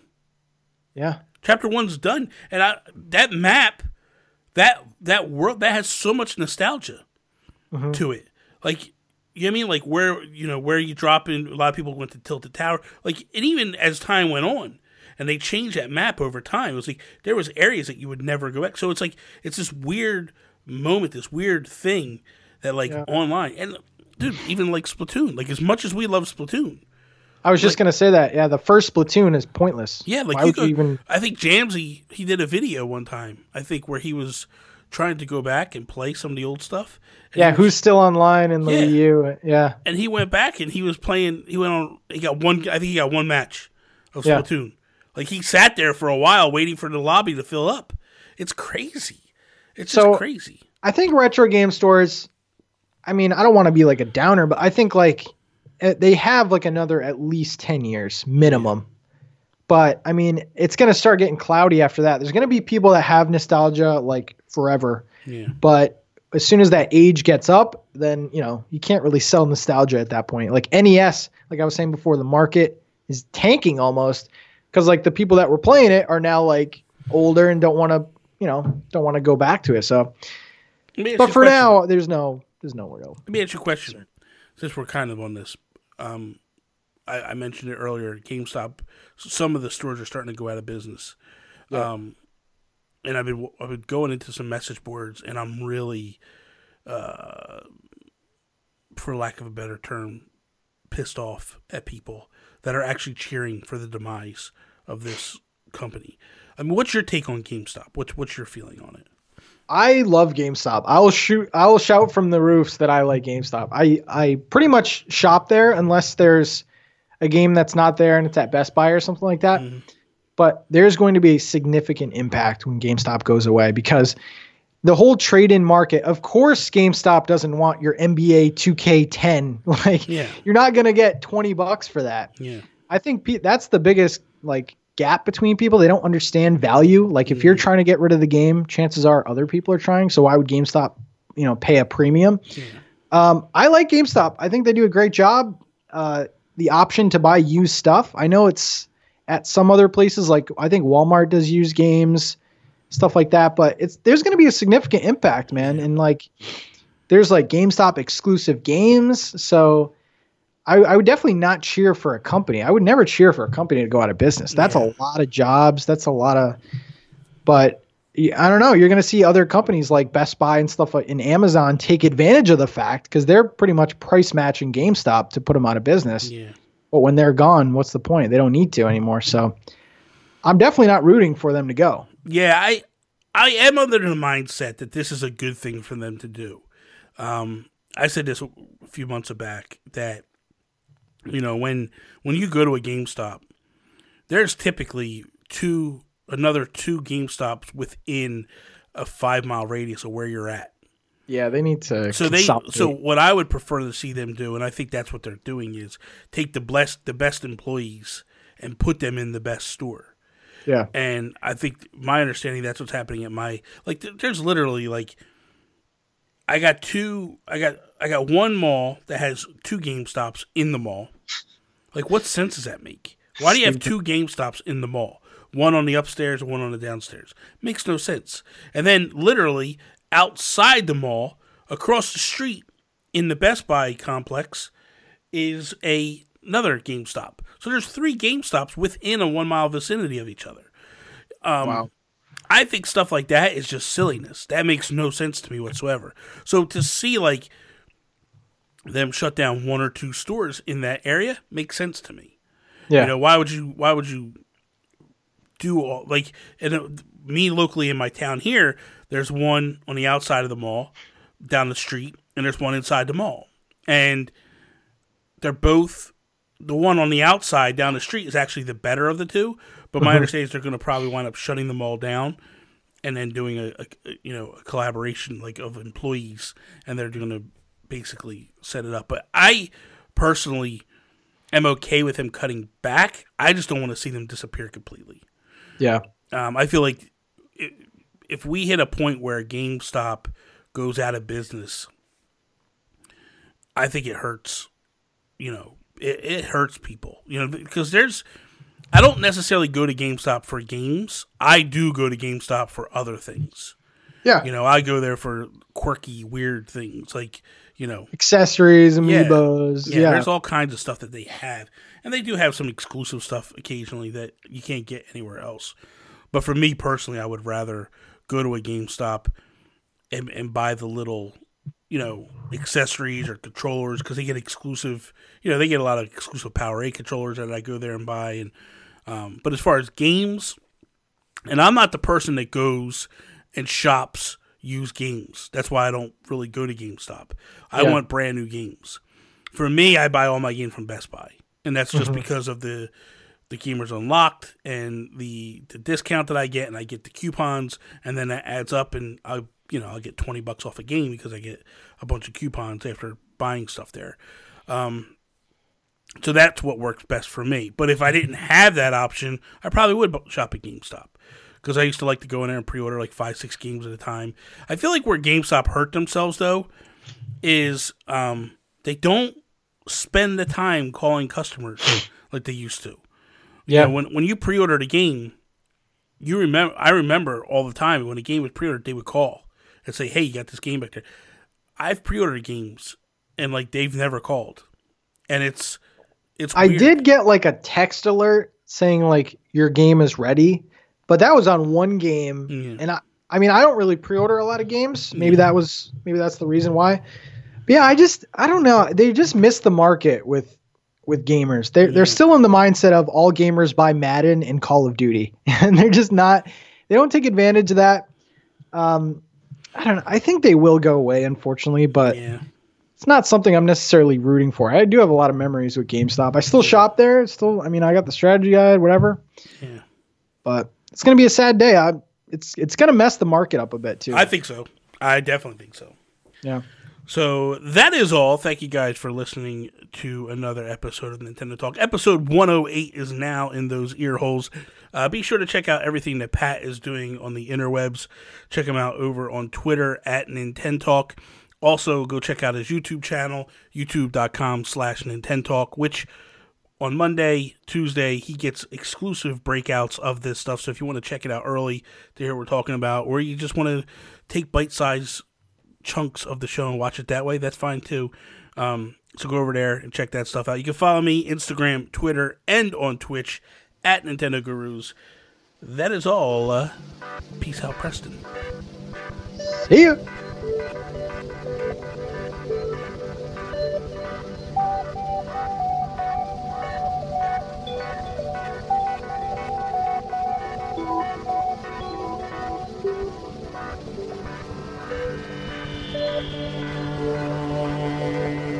Yeah, Chapter One's done, and I, that map, that that world, that has so much nostalgia Mm-hmm. to it. Like, you know what I mean? Like where you know where you drop in. A lot of people went to Tilted Tower. Like, and even as time went on, and they changed that map over time. It was like there was areas that you would never go back. So it's like it's this weird moment, this weird thing that like Yeah. online and dude, even like Splatoon. Like as much as we love Splatoon, I was just gonna say that. Yeah, the first Splatoon is pointless. Yeah, like Why you could, you even? I think Jamsey he did a video one time. I think where he was trying to go back and play some of the old stuff. Yeah, he, who's still online in the Yeah. Wii U? Uh, yeah, and he went back and he was playing. He went on. He got one. I think he got one match of Yeah. Splatoon. Like he sat there for a while waiting for the lobby to fill up. It's crazy. It's just So- crazy. I think retro game stores. I mean, I don't want to be like a downer, but I think like Uh, they have like another at least ten years minimum. But I mean, it's gonna start getting cloudy after that. There's gonna be people that have nostalgia like forever, Yeah. but as soon as that age gets up, then you know you can't really sell nostalgia at that point. Like NES, like I was saying before, the market is tanking almost because like the people that were playing it are now like older and don't want to, you know, don't want to go back to it. So, Let me ask but for question. now, there's no, there's nowhere to. go. Let me ask you a question. Since we're kind of on this, um, I, I mentioned it earlier. GameStop, some of the stores are starting to go out of business. Um, and I've been I've been going into some message boards, and I'm really, uh, for lack of a better term, pissed off at people that are actually cheering for the demise of this company. I mean, what's your take on GameStop? What's what's your feeling on it? I love GameStop. I will shoot. I will shout from the roofs that I like GameStop. I I pretty much shop there unless there's a game that's not there and it's at Best Buy or something like that. Mm-hmm. But there's going to be a significant impact when GameStop goes away because the whole trade-in market. Of course, GameStop doesn't want your NBA 2K10. Like, Yeah. you're not gonna get 20 bucks for that. Yeah, I think that's the biggest like gap between people. They don't understand value. Like if you're trying to get rid of the game, chances are other people are trying. So why would GameStop, you know, pay a premium? Um, I like GameStop. I think they do a great job. Uh, the option to buy used stuff. I know it's at some other places like I think Walmart does used games, stuff like that. But it's there's going to be a significant impact, man. And like there's like GameStop exclusive games. So I, I would definitely not cheer for a company. I would never cheer for a company to go out of business. That's Yeah. a lot of jobs. That's a lot of, but I don't know. You're going to see other companies like Best Buy and stuff like in Amazon take advantage of the fact because they're pretty much price matching GameStop to put them out of business. yeah. But when they're gone, what's the point? They don't need to anymore. So I'm definitely not rooting for them to go. Yeah, I I am under the mindset that this is a good thing for them to do. Um, I said this a few months back that you know when when you go to a GameStop, there's typically two another two GameStops within a five mile radius of where you're at. Yeah, they need to. So they so what I would prefer to see them do, and I think that's what they're doing, is take the blessed the best employees and put them in the best store. yeah, And I think my understanding that's what's happening at my like. There's literally like, I got two. I got I got one mall that has two Game Stops in the mall. Like, what sense does that make? Why do you have two Game Stops in the mall? one on the upstairs and one on the downstairs. Makes no sense. And then literally outside the mall, across the street in the Best Buy complex, is a another GameStop. So there's three GameStops within a one mile vicinity of each other. Um, wow. I think stuff like that is just silliness. That makes no sense to me whatsoever. So to see like them shut down one or two stores in that area makes sense to me. Yeah. You know, why would you why would you do all like and uh, me locally in my town here, there's one on the outside of the mall down the street and there's one inside the mall. And they're both the one on the outside down the street is actually the better of the two, but my mm-hmm. understanding is they're going to probably wind up shutting them all down and then doing a, a, you know a collaboration like of employees and they're going to basically set it up. But I personally am okay with him cutting back. I just don't want to see them disappear completely. Yeah. Um, I feel like if we hit a point where GameStop goes out of business, I think it hurts. You know, it, it hurts people. You know, because there's. I don't necessarily go to GameStop for games. I do go to GameStop for other things. Yeah. You know, I go there for quirky, weird things like you know accessories, amiibos. Yeah, yeah, yeah, there's all kinds of stuff that they have, and they do have some exclusive stuff occasionally that you can't get anywhere else. But for me personally, I would rather go to a GameStop and, and buy the little, you know, accessories or controllers because they get exclusive. You know, they get a lot of exclusive PowerA controllers that I go there and buy. And um, but as far as games, and I'm not the person that goes and shops use games. That's why I don't really go to GameStop. I yeah. want brand new games. For me, I buy all my games from Best Buy, and that's just mm-hmm. because of the the gamers unlocked and the the discount that I get, and I get the coupons, and then that adds up, and I you know I'll get twenty bucks off a game because I get a bunch of coupons after buying stuff there. Um, so that's what works best for me. But if I didn't have that option, I probably would shop at GameStop because I used to like to go in there and pre-order like five, six games at a time. I feel like where GameStop hurt themselves though is um, they don't spend the time calling customers like they used to. Yeah. You know, when when you pre-ordered a game, you remember. I remember all the time when a game was pre-ordered, they would call and say, "Hey, you got this game back there." I've pre-ordered games and like they've never called, and it's it's. I did get like a text alert saying like your game is ready, but that was on one game, and I, I mean, I don't really pre-order a lot of games. Maybe yeah. that was, maybe that's the reason why. But yeah, I just, I don't know. They just missed the market with with gamers. They're yeah. they're still in the mindset of all gamers buy Madden and Call of Duty, and they're just not. They don't take advantage of that. Um, I don't know. I think they will go away, unfortunately, but yeah. it's not something I'm necessarily rooting for. I do have a lot of memories with GameStop. I still shop there. It's still, I mean, I got the strategy guide, whatever. Yeah. But it's going to be a sad day. I, it's it's going to mess the market up a bit too. I think so. I definitely think so. Yeah. So that is all. Thank you guys for listening to another episode of Nintendo Talk. Episode 108 is now in those ear holes. Uh, be sure to check out everything that Pat is doing on the interwebs. Check him out over on Twitter at Nintendo Talk. Also, go check out his YouTube channel, youtube.com slash Nintendo Talk, which on Monday, Tuesday, he gets exclusive breakouts of this stuff. So if you want to check it out early to hear what we're talking about, or you just want to take bite size chunks of the show and watch it that way, that's fine too. Um, so go over there and check that stuff out. You can follow me Instagram, Twitter, and on Twitch at Nintendo Gurus. That is all. Uh, peace out, Preston. See Thank you.